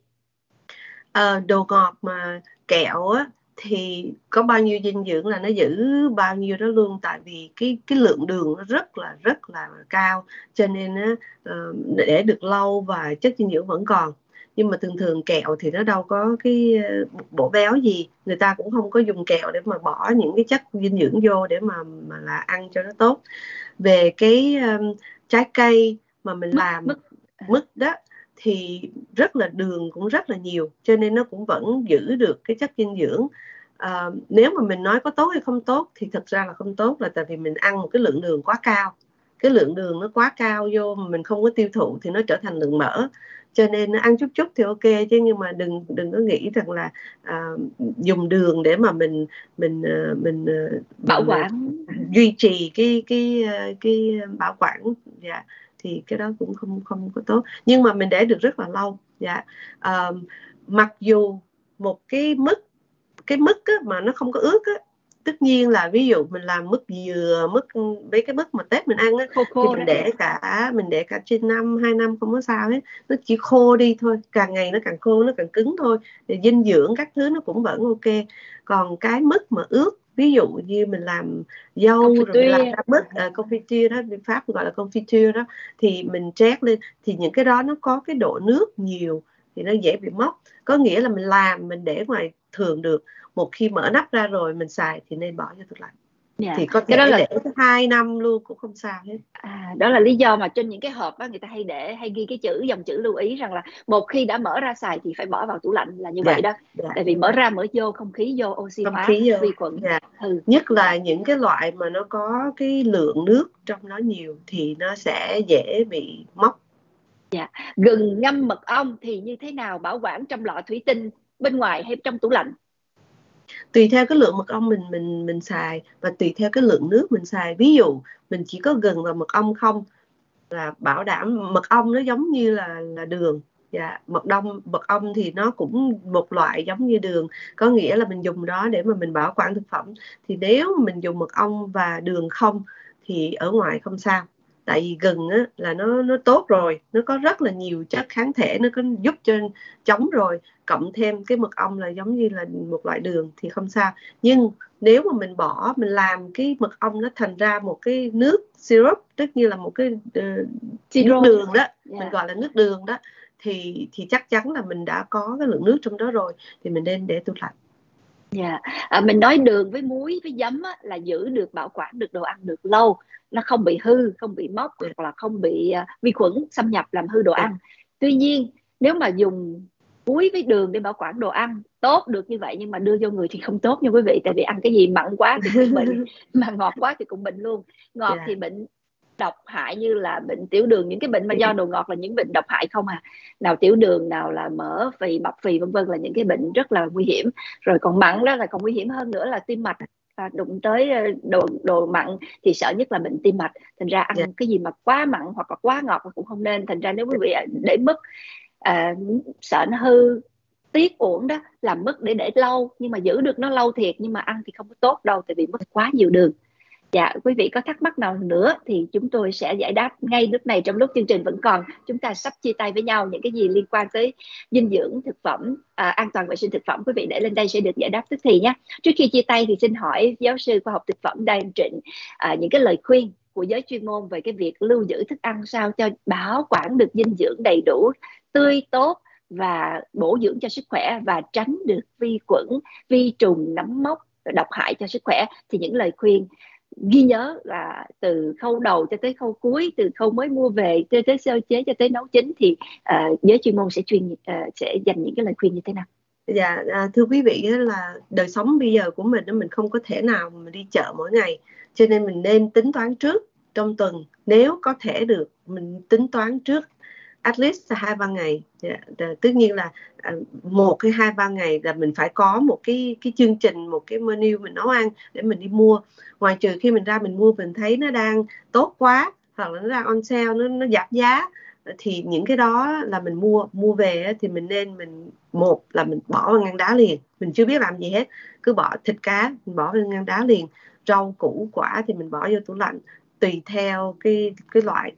à, đồ ngọt mà kẹo á thì có bao nhiêu dinh dưỡng là nó giữ bao nhiêu đó luôn. Tại vì cái cái lượng đường nó rất là rất là cao cho nên uh, để được lâu và chất dinh dưỡng vẫn còn. Nhưng mà thường thường kẹo thì nó đâu có cái ờ, bổ béo gì. Người ta cũng không có dùng kẹo để mà bỏ những cái chất dinh dưỡng vô để mà mà là ăn cho nó tốt. Về cái um, trái cây mà mình làm mứt, mứt đó thì rất là đường cũng rất là nhiều cho nên nó cũng vẫn giữ được cái chất dinh dưỡng. À, nếu mà mình nói có tốt hay không tốt thì thật ra là không tốt là tại vì mình ăn một cái lượng đường quá cao. Cái lượng đường nó quá cao vô mà mình không có tiêu thụ thì nó trở thành lượng mỡ. Cho nên ăn chút chút thì ok chứ nhưng mà đừng đừng có nghĩ rằng là à, dùng đường để mà mình mình à, mình, mình bảo quản. duy trì cái cái cái, cái bảo quản. Dạ thì cái đó cũng không không có tốt. Nhưng mà mình để được rất là lâu. Dạ. À, mặc dù một cái mức cái mức á, mà nó không có ướt á tất nhiên là ví dụ mình làm mứt dừa mứt với cái mứt mà tết mình ăn á khô khô thì mình để cả mình để cả trên năm hai năm không có sao hết. Nó chỉ khô đi thôi. Càng ngày nó càng khô nó càng cứng thôi. Thì dinh dưỡng các thứ nó cũng vẫn ok. Còn cái mứt mà ướt ví dụ như mình làm dâu rồi mình làm ra mứt uh, confiture đó bên pháp gọi là confiture đó thì mình trét lên thì những cái đó nó có cái độ nước nhiều thì nó dễ bị mốc. Có nghĩa là mình làm mình để ngoài thường được. Một khi mở nắp ra rồi mình xài thì nên bỏ vô tủ lạnh Yeah. thì có thể đó là... để hai năm luôn cũng không sao hết à, đó là lý do mà trên những cái hộp đó người ta hay để hay ghi cái chữ dòng chữ lưu ý rằng là một khi đã mở ra xài thì phải bỏ vào tủ lạnh là như yeah. vậy đó yeah. tại vì mở ra mở vô không khí vô oxy hóa vi khuẩn yeah. ừ. nhất là những cái loại mà nó có cái lượng nước trong nó nhiều thì nó sẽ dễ bị mốc dạ gừng ngâm mật ong thì như thế nào bảo quản trong lọ thủy tinh bên ngoài hay trong tủ lạnh tùy theo cái lượng mật ong mình mình mình xài và tùy theo cái lượng nước mình xài. Ví dụ, mình chỉ có gừng và mật ong không là bảo đảm mật ong nó giống như là là đường. Dạ mật ong mật ong thì nó cũng một loại giống như đường. Có nghĩa là mình dùng đó để mà mình bảo quản thực phẩm. Thì nếu mình dùng mật ong và đường không thì ở ngoài không sao tại vì gừng á, là nó nó tốt rồi nó có rất là nhiều chất kháng thể nó có giúp cho chống rồi. Cộng thêm cái mật ong là giống như là một loại đường thì không sao. Nhưng nếu mà mình bỏ mình làm cái mật ong nó thành ra một cái nước syrup tức như là một cái uh, nước đường đó yeah. mình gọi là nước đường đó thì thì chắc chắn là mình đã có cái lượng nước trong đó rồi thì mình nên để tủ lạnh Dạ, yeah. à, mình nói đường với muối với giấm á, là giữ được bảo quản được đồ ăn được lâu, nó không bị hư, không bị mốc hoặc là không bị uh, vi khuẩn xâm nhập làm hư đồ ăn. Tuy nhiên nếu mà dùng muối với đường để bảo quản đồ ăn tốt được như vậy nhưng mà đưa vô người thì không tốt nha quý vị tại vì ăn cái gì mặn quá thì cũng bệnh mà ngọt quá thì cũng bệnh luôn ngọt yeah. thì bệnh độc hại như là bệnh tiểu đường những cái bệnh mà do đồ ngọt là những bệnh độc hại không à. Nào tiểu đường nào là mỡ phì mập phì vân vân là những cái bệnh rất là nguy hiểm. Rồi còn mặn đó là còn nguy hiểm hơn nữa là tim mạch. À, đụng tới ờ, đồ đồ mặn thì sợ nhất là bệnh tim mạch. Thành ra ăn yeah. Dạ. cái gì mà quá mặn hoặc là quá ngọt cũng không nên. Thành ra nếu quý vị để mất à, sợ nó hư tiếc uổng đó làm mất để để lâu. Nhưng mà giữ được nó lâu thiệt nhưng mà ăn thì không có tốt đâu tại vì mất quá nhiều đường Dạ, quý vị có thắc mắc nào nữa thì chúng tôi sẽ giải đáp ngay lúc này trong lúc chương trình vẫn còn. Chúng ta sắp chia tay với nhau những cái gì liên quan tới dinh dưỡng, thực phẩm, à, an toàn vệ sinh thực phẩm. Quý vị để lên đây sẽ được giải đáp tức thì nhé. Trước khi chia tay thì xin hỏi giáo sư khoa học thực phẩm Đan Trịnh à, những cái lời khuyên của giới chuyên môn về cái việc lưu giữ thức ăn sao cho bảo quản được dinh dưỡng đầy đủ, tươi tốt và bổ dưỡng cho sức khỏe và tránh được vi khuẩn, vi trùng, nấm mốc độc hại cho sức khỏe thì những lời khuyên ghi nhớ là từ khâu đầu cho tới khâu cuối từ khâu mới mua về cho tới sơ chế cho tới nấu chín thì uh, giới chuyên môn sẽ chuyên uh, sẽ dành những cái lời khuyên như thế nào? Dạ à, thưa quý vị là đời sống bây giờ của mình mình không có thể nào mà đi chợ mỗi ngày. Cho nên mình nên tính toán trước trong tuần. Nếu có thể được mình tính toán trước at least là hai ba ngày. Yeah. Tất nhiên là à, một hay hai ba ngày là mình phải có một cái cái chương trình, một cái menu mình nấu ăn để mình đi mua. Ngoài trừ khi mình ra mình mua mình thấy nó đang tốt quá, hoặc là nó đang on sale, nó nó giảm giá, thì những cái đó là mình mua mua về thì mình nên mình, một là mình bỏ vào ngăn đá liền. Mình chưa biết làm gì hết, cứ bỏ thịt cá, mình bỏ vào ngăn đá liền. Rau củ quả thì mình bỏ vô tủ lạnh, tùy theo cái cái loại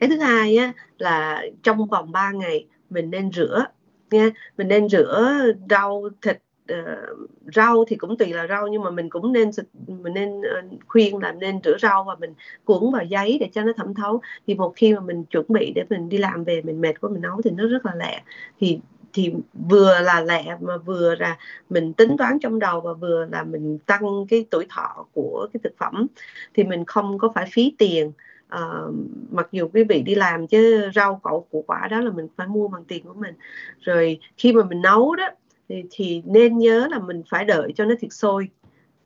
cái thứ hai á, là trong vòng 3 ngày mình nên rửa nha. Mình nên rửa rau thịt uh, rau thì cũng tùy là rau nhưng mà mình cũng nên mình nên uh, khuyên là nên rửa rau và mình cuốn vào giấy để cho nó thẩm thấu. Thì một khi mà mình chuẩn bị để mình đi làm về mình mệt quá mình nấu thì nó rất là lẹ. Thì thì vừa là lẹ mà vừa là mình tính toán trong đầu và vừa là mình tăng cái tuổi thọ của cái thực phẩm thì mình không có phải phí tiền uh, mặc dù quý vị đi làm chứ rau củ củ quả đó là mình phải mua bằng tiền của mình. Rồi khi mà mình nấu đó thì, thì nên nhớ là mình phải đợi cho nó thiệt sôi.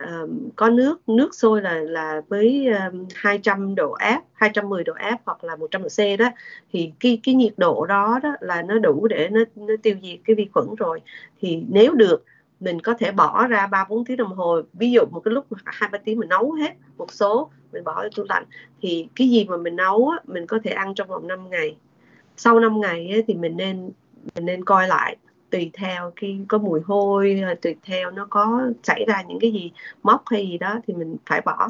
Uh, có nước nước sôi là là với ờ, um, 200 độ áp 210 độ áp hoặc là 100 độ C đó thì cái cái nhiệt độ đó đó là nó đủ để nó nó tiêu diệt cái vi khuẩn rồi. Thì nếu được mình có thể bỏ ra ba bốn tiếng đồng hồ ví dụ một cái lúc hai ba tiếng mình nấu hết một số mình bỏ vào tủ lạnh thì cái gì mà mình nấu á, mình có thể ăn trong vòng 5 ngày. Sau 5 ngày á, thì mình nên mình nên coi lại tùy theo khi có mùi hôi tùy theo nó có xảy ra những cái gì móc hay gì đó thì mình phải bỏ.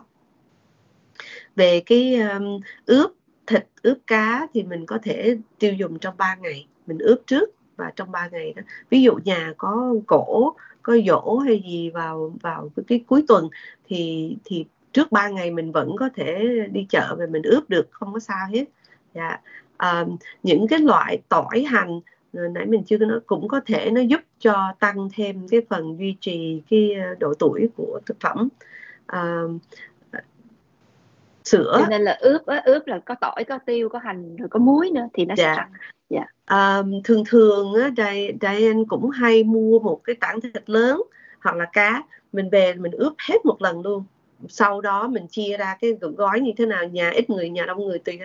Về cái um, ướp thịt ướp cá thì mình có thể tiêu dùng trong 3 ngày mình ướp trước và trong 3 ngày đó. Ví dụ nhà có cổ có dỗ hay gì vào vào cái, cuối tuần thì thì trước ba ngày mình vẫn có thể đi chợ và mình ướp được không có sao hết. Dạ. À, những cái loại tỏi hành ờ, nãy mình chưa nói cũng có thể nó giúp cho tăng thêm cái phần duy trì cái ờ, độ tuổi của thực phẩm. À, sữa. Cho nên là ướp á, ướp là có tỏi có tiêu có hành rồi có muối nữa thì nó dạ. sẽ dạ. à, thường thường á Diane cũng hay mua một cái tảng thịt lớn hoặc là cá. Mình về mình ướp hết một lần luôn. Sau đó mình chia ra cái gói như thế nào nhà ít người nhà đông người tùy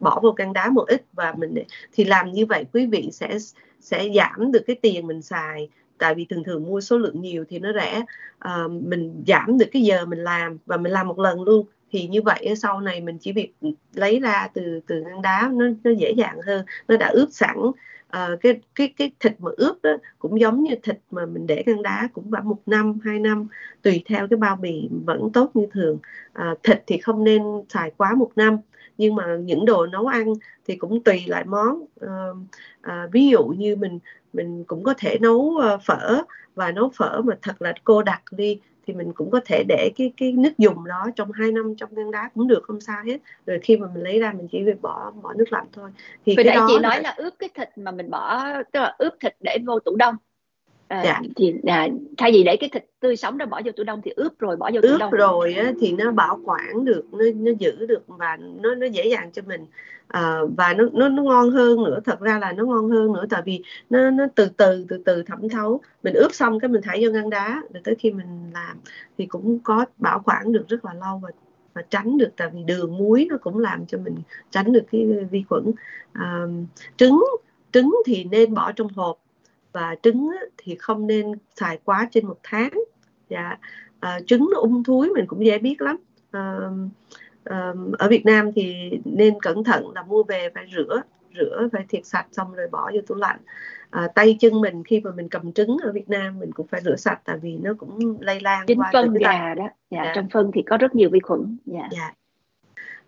bỏ vô căn đá một ít và mình thì làm như vậy quý vị sẽ sẽ giảm được cái tiền mình xài. Tại vì thường thường mua số lượng nhiều thì nó rẻ. À, mình giảm được cái giờ mình làm và mình làm một lần luôn thì như vậy sau này mình chỉ việc lấy ra từ từ ngăn đá nó nó dễ dàng hơn. Nó đã ướp sẵn uh, cái cái cái thịt mà ướp đó cũng giống như thịt mà mình để ngăn đá cũng khoảng một năm hai năm tùy theo cái bao bì vẫn tốt như thường. Uh, thịt thì không nên xài quá một năm nhưng mà những đồ nấu ăn thì cũng tùy lại món. Uh, uh, ví dụ như mình mình cũng có thể nấu uh, phở và nấu phở mà thật là cô đặc đi thì mình cũng có thể để cái cái nước dùng đó trong 2 năm trong ngăn đá cũng được không sao hết. Rồi khi mà mình lấy ra mình chỉ việc bỏ bỏ nước lạnh thôi. Thì Vì cái đó chị nói là... là ướp cái thịt mà mình bỏ tức là ướp thịt để vô tủ đông à, dạ. thì à, thay vì để cái thịt tươi sống đó bỏ vô tủ đông thì ướp rồi bỏ vô ướp tủ đông. rồi á, thì nó bảo quản được nó nó giữ được và nó nó dễ dàng cho mình. À, và nó nó nó ngon hơn nữa thật ra là nó ngon hơn nữa tại vì nó nó từ từ từ từ thẩm thấu. Mình ướp xong cái mình thải vô ngăn đá rồi tới khi mình làm thì cũng có bảo quản được rất là lâu và và tránh được tại vì đường muối nó cũng làm cho mình tránh được cái vi khuẩn. À, trứng trứng thì nên bỏ trong hộp và trứng thì không nên xài quá trên một tháng dạ à, trứng nó ung thúi mình cũng dễ biết lắm à, à, ở Việt Nam thì nên cẩn thận là mua về phải rửa rửa phải thiệt sạch xong rồi bỏ vô tủ lạnh à, tay chân mình khi mà mình cầm trứng ở Việt Nam mình cũng phải rửa sạch tại vì nó cũng lây lan chính qua phân gà đó dạ, dạ. trong phân thì có rất nhiều vi khuẩn dạ. dạ.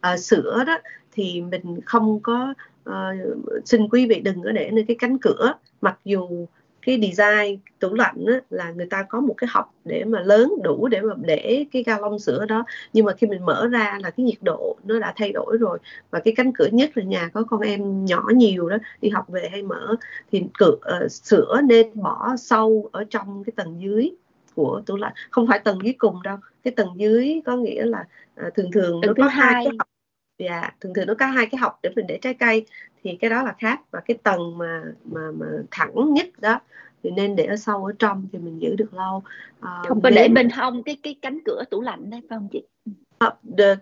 À, sữa đó thì mình không có uh, xin quý vị đừng có để nơi cái cánh cửa. Mặc dù cái design tủ lạnh á, là người ta có một cái hộc để mà lớn đủ để mà để cái ga lông sữa đó. Nhưng mà khi mình mở ra là cái nhiệt độ nó đã thay đổi rồi. Và cái cánh cửa nhất là nhà có con em nhỏ nhiều đó đi học về hay mở thì cửa uh, sữa nên bỏ sâu ở trong cái tầng dưới của tủ lạnh. Không phải tầng dưới cùng đâu. Cái tầng dưới có nghĩa là uh, thường thường nó có hai cái hộc dạ thường thường nó có hai cái hộc để mình để trái cây thì cái đó là khác. Và cái tầng mà mà mà thẳng nhất đó thì nên để ở sâu ở trong thì mình giữ được lâu. À, không có để bên hông cái cái cánh cửa tủ lạnh đấy phải không chị? À,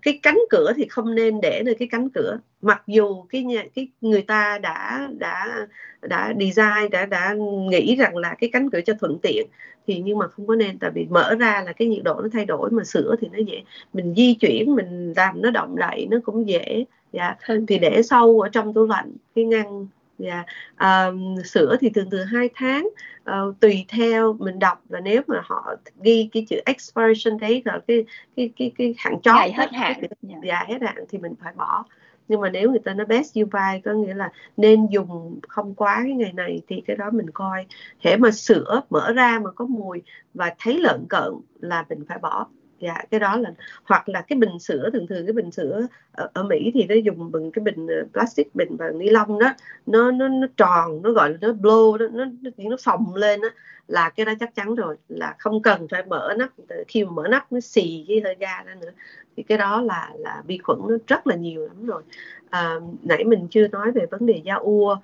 cái cánh cửa thì không nên để nơi cái cánh cửa. Mặc dù cái nhà cái người ta đã đã đã design đã đã nghĩ rằng là cái cánh cửa cho thuận tiện thì nhưng mà không có nên tại vì mở ra là cái nhiệt độ nó thay đổi mà sữa thì nó dễ. Mình di chuyển mình làm nó động đậy nó cũng dễ. Dạ. Thì để sâu ở trong tủ lạnh cái ngăn dạ. Um, sữa thì thường từ hai tháng. Uh, tùy theo mình đọc và nếu mà họ ghi cái chữ expiration date là cái cái cái cái hạn chót Ngày hết hạn. dạ. dạ hết hạn thì mình phải bỏ. Nhưng mà nếu người ta nói best you buy có nghĩa là nên dùng không quá cái ngày này thì cái đó mình coi. Hễ mà sữa mở ra mà có mùi và thấy lợn cợn là mình phải bỏ dạ cái đó là hoặc là cái bình sữa thường thường cái bình sữa ở, ở Mỹ thì nó dùng bằng cái bình ờ, plastic bình bằng ni lông đó. Nó nó nó tròn nó gọi là nó blow đó, nó nó nó phồng lên đó là cái đó chắc chắn rồi là không cần phải mở nắp khi mà mở nắp nó xì cái hơi ga ra nữa. Thì cái đó là là vi khuẩn nó rất là nhiều lắm rồi. À, nãy mình chưa nói về vấn đề da ua.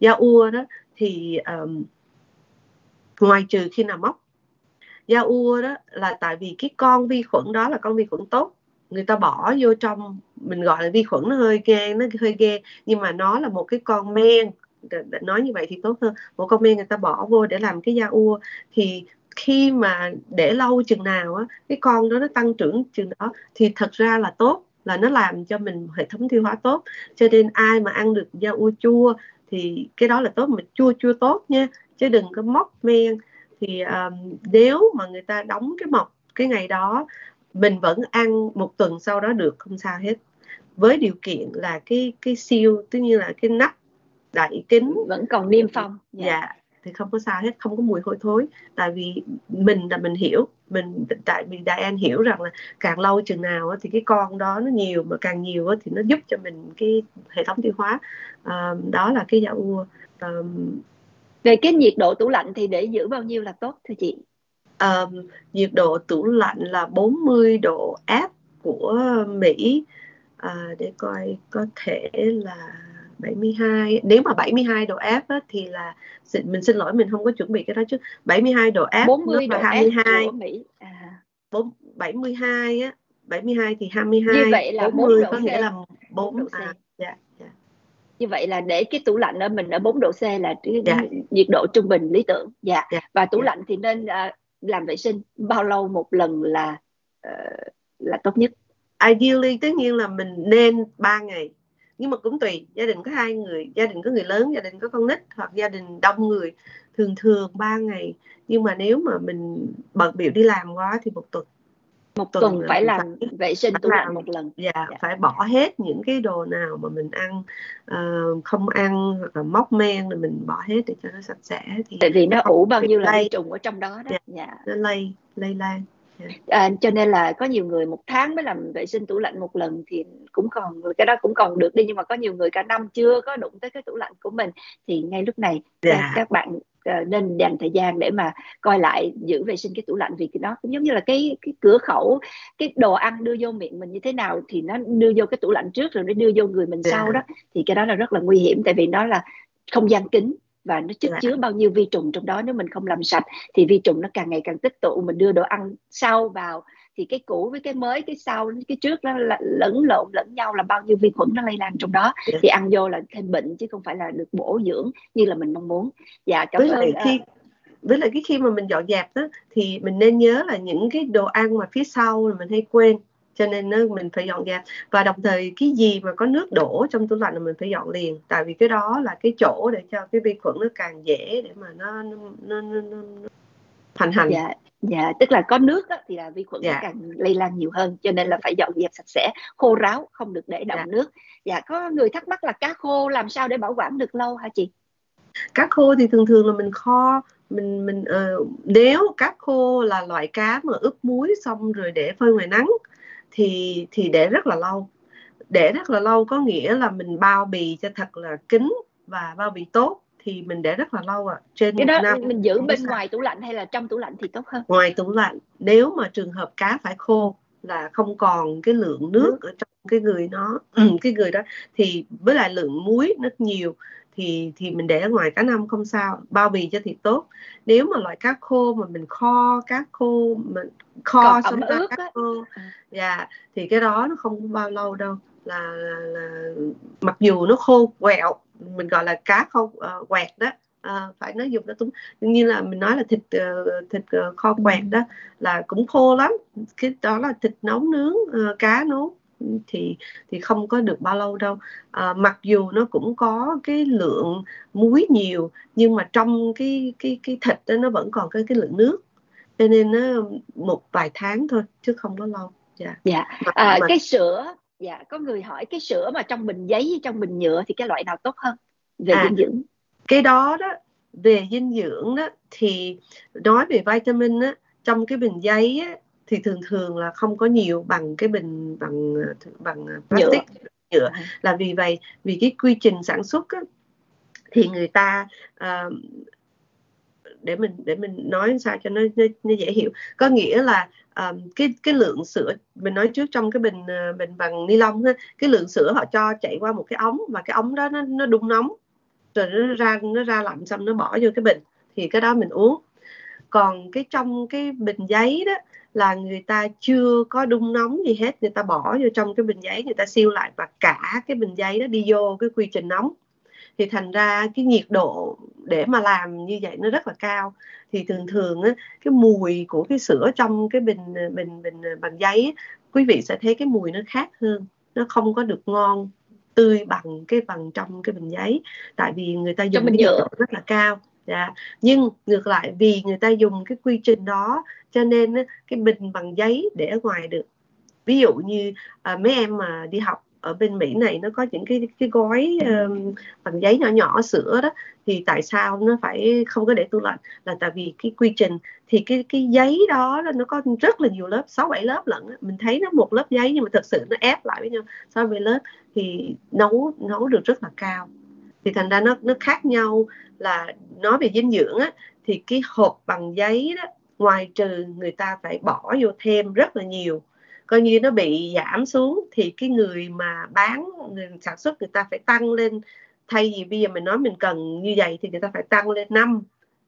Da ua đó thì um, ngoài trừ khi nào móc da ua đó là tại vì cái con vi khuẩn đó là con vi khuẩn tốt. Người ta bỏ vô trong, mình gọi là vi khuẩn nó hơi ghê, nó hơi ghê. Nhưng mà nó là một cái con men. Nói như vậy thì tốt hơn. Một con men người ta bỏ vô để làm cái da ua thì khi mà để lâu chừng nào á, cái con đó nó tăng trưởng chừng đó, thì thật ra là tốt, là nó làm cho mình hệ thống tiêu hóa tốt. Cho nên ai mà ăn được da ua chua thì cái đó là tốt, mà chua chua tốt nha. Chứ đừng có móc men thì um, nếu mà người ta đóng cái mọc cái ngày đó mình vẫn ăn một tuần sau đó được không sao hết. Với điều kiện là cái cái siêu tức như là cái nắp đậy kính vẫn còn niêm phong dạ. dạ thì không có sao hết không có mùi hôi thối. Tại vì mình là mình hiểu mình tại vì đại an hiểu rằng là càng lâu chừng nào thì cái con đó nó nhiều mà càng nhiều thì nó giúp cho mình cái hệ thống tiêu hóa. À, đó là cái da ua. À, về cái nhiệt độ tủ lạnh thì để giữ bao nhiêu là tốt thưa chị um, nhiệt độ tủ lạnh là 40 độ F của Mỹ à, để coi có thể là 72 nếu mà 72 độ F á, thì là mình xin lỗi mình không có chuẩn bị cái đó chứ 72 độ F 40 độ 22 F của Mỹ à. 4, 72 á 72 thì 22 như vậy là 40 độ có nghĩa là 4, 4 độ C. À. như vậy là để cái tủ lạnh ở mình ở 4 độ C là cái dạ. nhiệt độ trung bình lý tưởng dạ, dạ. và tủ dạ. lạnh thì nên uh, làm vệ sinh bao lâu một lần là uh, là tốt nhất ideally tất nhiên là mình nên 3 ngày nhưng mà cũng tùy gia đình có hai người gia đình có người lớn gia đình có con nít hoặc gia đình đông người thường thường 3 ngày nhưng mà nếu mà mình bận biểu đi làm quá thì một tuần một tuần, tuần phải làm phải, vệ sinh tủ lạnh một lần. Dạ, dạ. phải bỏ hết những cái đồ nào mà mình ăn uh, không ăn hoặc là móc men rồi mình bỏ hết để cho nó sạch sẽ thì tại vì nó ủ bao nhiêu là vi trùng ở trong đó đó. Dạ, dạ. nó lây lây lan. À, cho nên là có nhiều người một tháng mới làm vệ sinh tủ lạnh một lần thì cũng còn cái đó cũng còn được đi nhưng mà có nhiều người cả năm chưa có đụng tới cái tủ lạnh của mình. Thì ngay lúc này yeah. các bạn nên dành thời gian để mà coi lại giữ vệ sinh cái tủ lạnh vì nó cũng giống như là cái cái cửa khẩu cái đồ ăn đưa vô miệng mình như thế nào thì nó đưa vô cái tủ lạnh trước rồi nó đưa vô người mình sau đó thì cái đó là rất là nguy hiểm tại vì nó là không gian kính và nó chất chứa bao nhiêu vi trùng trong đó nếu mình không làm sạch thì vi trùng nó càng ngày càng tích tụ mình đưa đồ ăn sau vào thì cái cũ với cái mới cái sau cái trước nó lẫn lộn lẫn nhau là bao nhiêu vi khuẩn nó lây lan trong đó. Yeah. thì ăn vô là thêm bệnh chứ không phải là được bổ dưỡng như là mình mong muốn. Dạ cảm với ơn lại khi với lại cái khi mà mình dọn dẹp đó thì mình nên nhớ là những cái đồ ăn mà phía sau là mình hay quên cho nên nó mình phải dọn dẹp. Và đồng thời cái gì mà có nước đổ trong tủ lạnh là mình phải dọn liền tại vì cái đó là cái chỗ để cho cái vi khuẩn nó càng dễ để mà nó nó nó, nó, nó hành hành dạ dạ tức là có nước đó, thì là vi khuẩn dạ. càng lây lan nhiều hơn cho nên là phải dọn dẹp sạch sẽ khô ráo không được để đọng dạ. nước. Dạ có người thắc mắc là cá khô làm sao để bảo quản được lâu hả chị? Cá khô thì thường thường là mình kho mình mình uh, nếu cá khô là loại cá mà ướp muối xong rồi để phơi ngoài nắng thì thì để rất là lâu. Để rất là lâu có nghĩa là mình bao bì cho thật là kín và bao bì tốt thì mình để rất là lâu ạ à. trên cái đó năm, mình giữ bên sao. ngoài tủ lạnh hay là trong tủ lạnh thì tốt hơn ngoài tủ lạnh nếu mà trường hợp cá phải khô là không còn cái lượng nước ừ. ở trong cái người nó cái người đó thì với lại lượng muối rất nhiều thì thì mình để ở ngoài cá năm không sao bao bì cho thiệt tốt nếu mà loại cá khô mà mình kho cá khô mình kho xong cá khô dạ yeah, thì cái đó nó không bao lâu đâu là, là, là mặc dù nó khô quẹo mình gọi là cá khô uh, quẹt đó à, phải nói dùng nó đúng như là mình nói là thịt uh, thịt uh, kho quẹt đó là cũng khô lắm. Cái đó là thịt nấu nướng uh, cá nấu thì thì không có được bao lâu đâu. À, mặc dù nó cũng có cái lượng muối nhiều nhưng mà trong cái cái cái thịt đó nó vẫn còn cái cái lượng nước. Cho nên nó một vài tháng thôi chứ không có lâu. Dạ. Dạ. À, mà... cái sữa dạ có người hỏi cái sữa mà trong bình giấy với trong bình nhựa thì cái loại nào tốt hơn về à, dinh dưỡng? cái đó đó về dinh dưỡng đó thì nói về vitamin á trong cái bình giấy á, thì thường thường là không có nhiều bằng cái bình bằng bằng plastic nhựa, nhựa. là vì vậy vì cái quy trình sản xuất á, thì người ta uh, để mình để mình nói sao cho nó, nó, nó dễ hiểu. Có nghĩa là um, cái cái lượng sữa mình nói trước trong cái bình uh, bình bằng ni lông ha cái lượng sữa họ cho chạy qua một cái ống và cái ống đó nó nó đun nóng rồi nó ra nó ra lạnh xong nó bỏ vô cái bình thì cái đó mình uống. Còn cái trong cái bình giấy đó là người ta chưa có đun nóng gì hết người ta bỏ vô trong cái bình giấy người ta siêu lại và cả cái bình giấy đó đi vô cái quy trình nóng thì thành ra cái nhiệt độ để mà làm như vậy nó rất là cao. Thì thường thường á, cái mùi của cái sữa trong cái bình bình bình bằng giấy quý vị sẽ thấy cái mùi nó khác hơn. Nó không có được ngon tươi bằng cái bằng trong cái bình giấy. Tại vì người ta dùng cái nhiệt độ rất là cao. Dạ. Nhưng ngược lại vì người ta dùng cái quy trình đó cho nên cái bình bằng giấy để ở ngoài được. Ví dụ như à, mấy em mà đi học ở bên Mỹ này nó có những cái cái gói um, bằng giấy nhỏ nhỏ sữa đó thì tại sao nó phải không có để tủ lạnh? Là tại vì cái quy trình thì cái cái giấy đó nó có rất là nhiều lớp sáu bảy lớp lận mình thấy nó một lớp giấy nhưng mà thật sự nó ép lại với nhau so với lớp thì nấu nấu được rất là cao. Thì thành ra nó nó khác nhau là nói về dinh dưỡng á thì cái hộp bằng giấy đó ngoài trừ người ta phải bỏ vô thêm rất là nhiều coi như nó bị giảm xuống thì cái người mà bán người sản xuất người ta phải tăng lên. Thay vì bây giờ mình nói mình cần như vậy thì người ta phải tăng lên năm.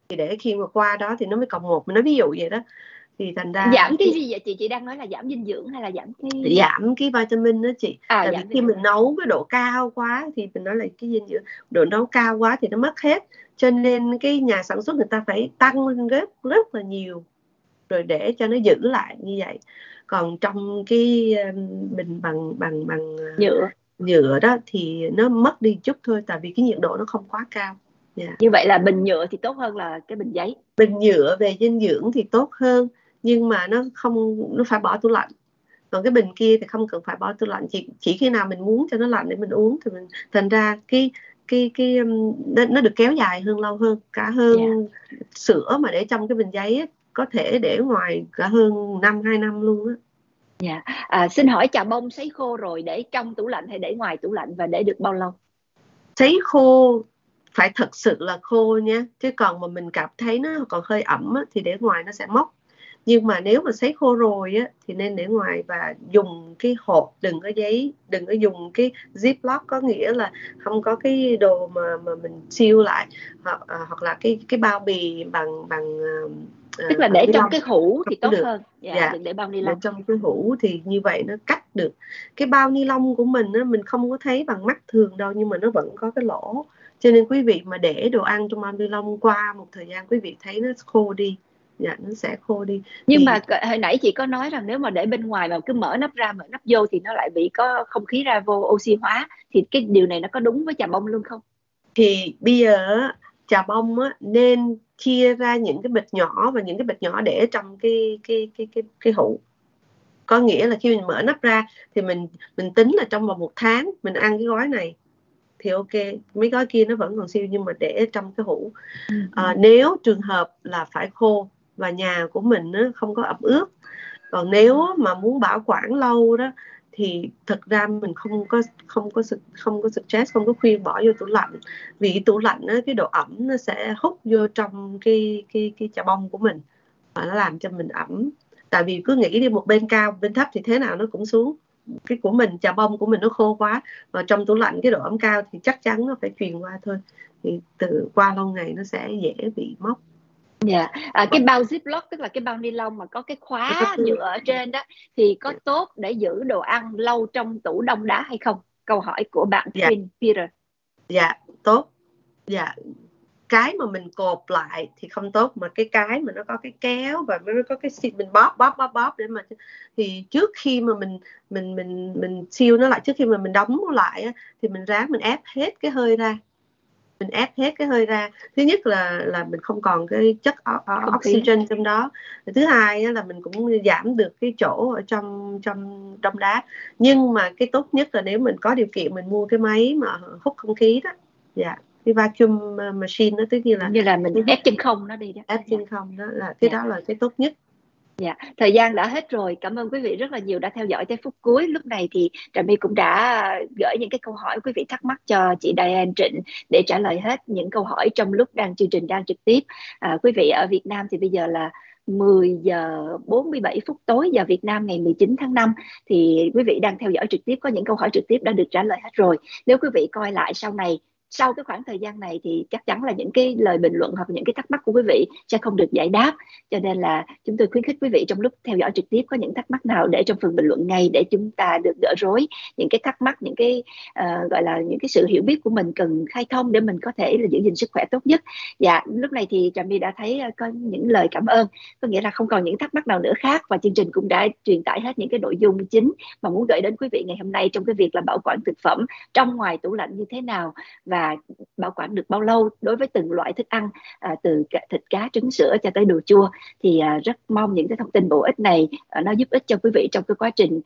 Thì để khi mà qua đó thì nó mới cộng một. Mình nói ví dụ vậy đó. Thì thành ra giảm cái gì vậy chị? Chị đang nói là giảm dinh dưỡng hay là giảm cái giảm cái vitamin đó chị. À, tại vì khi mình nấu cái độ cao quá thì mình nói là cái dinh dưỡng độ nấu cao quá thì nó mất hết. Cho nên cái nhà sản xuất người ta phải tăng lên rất rất là nhiều. Rồi để cho nó giữ lại như vậy còn trong cái bình bằng bằng bằng nhựa nhựa đó thì nó mất đi chút thôi tại vì cái nhiệt độ nó không quá cao yeah. Dạ. như vậy là bình nhựa thì tốt hơn là cái bình giấy bình nhựa về dinh dưỡng thì tốt hơn nhưng mà nó không nó phải bỏ tủ lạnh còn cái bình kia thì không cần phải bỏ tủ lạnh chỉ chỉ khi nào mình muốn cho nó lạnh để mình uống thì mình thành ra cái cái cái nó, nó được kéo dài hơn lâu hơn cả hơn yeah. Dạ. sữa mà để trong cái bình giấy ấy, có thể để ngoài cả hơn năm hai năm luôn á Dạ, à, xin hỏi trà bông sấy khô rồi để trong tủ lạnh hay để ngoài tủ lạnh và để được bao lâu? Sấy khô phải thật sự là khô nha, chứ còn mà mình cảm thấy nó còn hơi ẩm á, thì để ngoài nó sẽ mốc. Nhưng mà nếu mà sấy khô rồi á, thì nên để ngoài và dùng cái hộp đừng có giấy, đừng có dùng cái ziplock có nghĩa là không có cái đồ mà mà mình siêu lại hoặc à, hoặc là cái cái bao bì bằng bằng tức là để trong cái hũ thì tốt được. hơn. Dạ, dạ. đừng để bao ni lông. trong cái hũ thì như vậy nó cắt được. Cái bao ni lông của mình á, mình không có thấy bằng mắt thường đâu nhưng mà nó vẫn có cái lỗ. Cho nên quý vị mà để đồ ăn trong bao ni lông qua một thời gian quý vị thấy nó khô đi dạ nó sẽ khô đi. Nhưng thì... mà hồi nãy chị có nói rằng nếu mà để bên ngoài mà cứ mở nắp ra mở nắp vô thì nó lại bị có không khí ra vô oxy hóa thì cái điều này nó có đúng với trà bông luôn không? Thì bây giờ trà bông á, nên chia ra những cái bịch nhỏ và những cái bịch nhỏ để trong cái cái cái cái cái hũ. Có nghĩa là khi mình mở nắp ra thì mình mình tính là trong vòng một tháng mình ăn cái gói này thì ok mấy gói kia nó vẫn còn siêu nhưng mà để trong cái hũ. À, nếu trường hợp là phải khô và nhà của mình nó không có ẩm ướt. Còn nếu mà muốn bảo quản lâu đó thì thực ra mình không có không có không có stress không có khuyên bỏ vô tủ lạnh. Vì tủ lạnh á, cái độ ẩm nó sẽ hút vô trong cái cái cái chà bông của mình và nó làm cho mình ẩm. Tại vì cứ nghĩ đi một bên cao bên thấp thì thế nào nó cũng xuống. Cái của mình trà bông của mình nó khô quá và trong tủ lạnh cái độ ẩm cao thì chắc chắn nó phải truyền qua thôi. Thì từ qua lâu ngày nó sẽ dễ bị mốc. Dạ, à, cái bao ziplock tức là cái bao ni lông mà có cái khóa nhựa ở trên đó thì có tốt để giữ đồ ăn lâu trong tủ đông đá hay không? Câu hỏi của bạn dạ. Finn Peter. Dạ, tốt. Dạ, cái mà mình cột lại thì không tốt mà cái cái mà nó có cái kéo và nó có cái xịt mình bóp bóp bóp bóp để mà thì trước khi mà mình mình mình mình siêu nó lại trước khi mà mình đóng nó lại thì mình ráng mình ép hết cái hơi ra mình ép hết cái hơi ra. Thứ nhất là là mình không còn cái chất oxygen trong đó. Thứ hai là mình cũng giảm được cái chỗ ở trong trong trong đá. Nhưng mà cái tốt nhất là nếu mình có điều kiện mình mua cái máy mà hút không khí đó. Dạ cái vacuum machine đó tức như là như là mình ép chân không nó đi đó. Ép chân không đó là cái dạ. đó là cái tốt nhất Dạ, thời gian đã hết rồi. Cảm ơn quý vị rất là nhiều đã theo dõi tới phút cuối. Lúc này thì Trà My cũng đã gửi những cái câu hỏi quý vị thắc mắc cho chị Diane Trịnh để trả lời hết những câu hỏi trong lúc đang chương trình đang trực tiếp. À, quý vị ở Việt Nam thì bây giờ là 10 giờ 47 phút tối giờ Việt Nam ngày 19 tháng 5 thì quý vị đang theo dõi trực tiếp có những câu hỏi trực tiếp đã được trả lời hết rồi. Nếu quý vị coi lại sau này sau cái khoảng thời gian này thì chắc chắn là những cái lời bình luận hoặc những cái thắc mắc của quý vị sẽ không được giải đáp. Cho nên là chúng tôi khuyến khích quý vị trong lúc theo dõi trực tiếp có những thắc mắc nào để trong phần bình luận ngay để chúng ta được gỡ rối. Những cái thắc mắc những cái uh, gọi là những cái sự hiểu biết của mình cần khai thông để mình có thể là giữ gìn sức khỏe tốt nhất. Dạ lúc này thì trà my đã thấy uh, có những lời cảm ơn. Có nghĩa là không còn những thắc mắc nào nữa khác và chương trình cũng đã truyền tải hết những cái nội dung chính mà muốn gửi đến quý vị ngày hôm nay trong cái việc là bảo quản thực phẩm trong ngoài tủ lạnh như thế nào và và bảo quản được bao lâu. Đối với từng loại thức ăn à, từ thịt cá trứng sữa cho tới đồ chua thì à, rất mong những cái thông tin bổ ích này à, nó giúp ích cho quý vị trong cái quá trình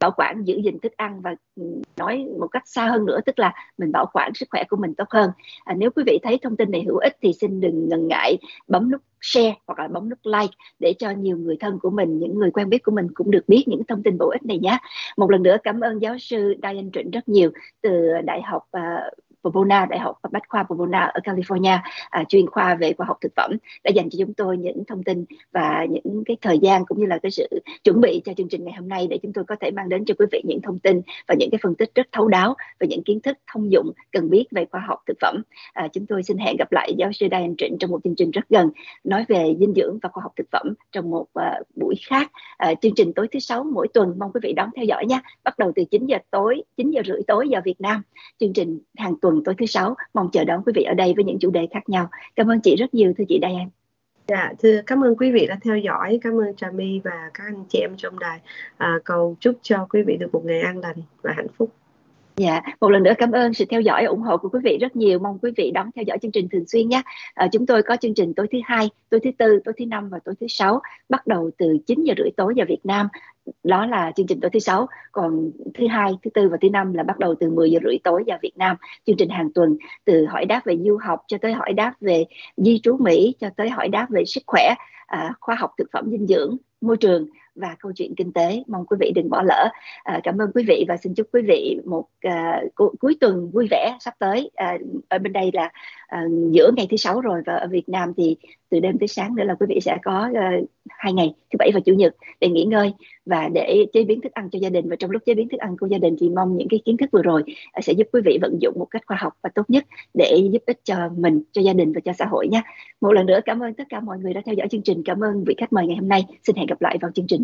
bảo quản giữ gìn thức ăn và ừ, nói một cách xa hơn nữa tức là mình bảo quản sức khỏe của mình tốt hơn. À, nếu quý vị thấy thông tin này hữu ích thì xin đừng ngần ngại bấm nút share hoặc là bấm nút like để cho nhiều người thân của mình những người quen biết của mình cũng được biết những thông tin bổ ích này nhé. Một lần nữa cảm ơn giáo sư Diane Trịnh rất nhiều từ đại học uh, Pomona, Đại học Bách khoa Pomona ở California, à, chuyên khoa về khoa học thực phẩm đã dành cho chúng tôi những thông tin và những cái thời gian cũng như là cái sự chuẩn bị cho chương trình ngày hôm nay để chúng tôi có thể mang đến cho quý vị những thông tin và những cái phân tích rất thấu đáo và những kiến thức thông dụng cần biết về khoa học thực phẩm. À, chúng tôi xin hẹn gặp lại giáo sư Diane Trịnh trong một chương trình rất gần nói về dinh dưỡng và khoa học thực phẩm trong một uh, buổi khác. Uh, chương trình tối thứ sáu mỗi tuần mong quý vị đón theo dõi nha. Bắt đầu từ 9 giờ tối, 9 giờ rưỡi tối giờ Việt Nam. Chương trình hàng tuần tối thứ sáu mong chờ đón quý vị ở đây với những chủ đề khác nhau cảm ơn chị rất nhiều thưa chị Diane Dạ, thưa cảm ơn quý vị đã theo dõi, cảm ơn Trà My và các anh chị em trong đài. À, cầu chúc cho quý vị được một ngày an lành và hạnh phúc. Dạ, một lần nữa cảm ơn sự theo dõi ủng hộ của quý vị rất nhiều. Mong quý vị đón theo dõi chương trình thường xuyên nhé. À, chúng tôi có chương trình tối thứ hai, tối thứ tư, tối thứ năm và tối thứ sáu bắt đầu từ 9 giờ rưỡi tối giờ Việt Nam. Đó là chương trình tối thứ sáu. Còn thứ hai, thứ tư và thứ năm là bắt đầu từ 10 giờ rưỡi tối giờ Việt Nam. Chương trình hàng tuần từ hỏi đáp về du học cho tới hỏi đáp về di trú Mỹ cho tới hỏi đáp về sức khỏe, à, khoa học thực phẩm dinh dưỡng, môi trường và câu chuyện kinh tế. Mong quý vị đừng bỏ lỡ. À, cảm ơn quý vị và xin chúc quý vị một à, cu- cuối tuần vui vẻ sắp tới. À, ở bên đây là à, giữa ngày thứ sáu rồi và ở Việt Nam thì từ đêm tới sáng nữa là quý vị sẽ có à, hai ngày thứ bảy và chủ nhật để nghỉ ngơi và để chế biến thức ăn cho gia đình. Và trong lúc chế biến thức ăn của gia đình thì mong những cái kiến thức vừa rồi à, sẽ giúp quý vị vận dụng một cách khoa học và tốt nhất để giúp ích cho mình cho gia đình và cho xã hội nhé một lần nữa cảm ơn tất cả mọi người đã theo dõi chương trình. Cảm ơn vị khách mời ngày hôm nay. Xin hẹn gặp lại vào chương trình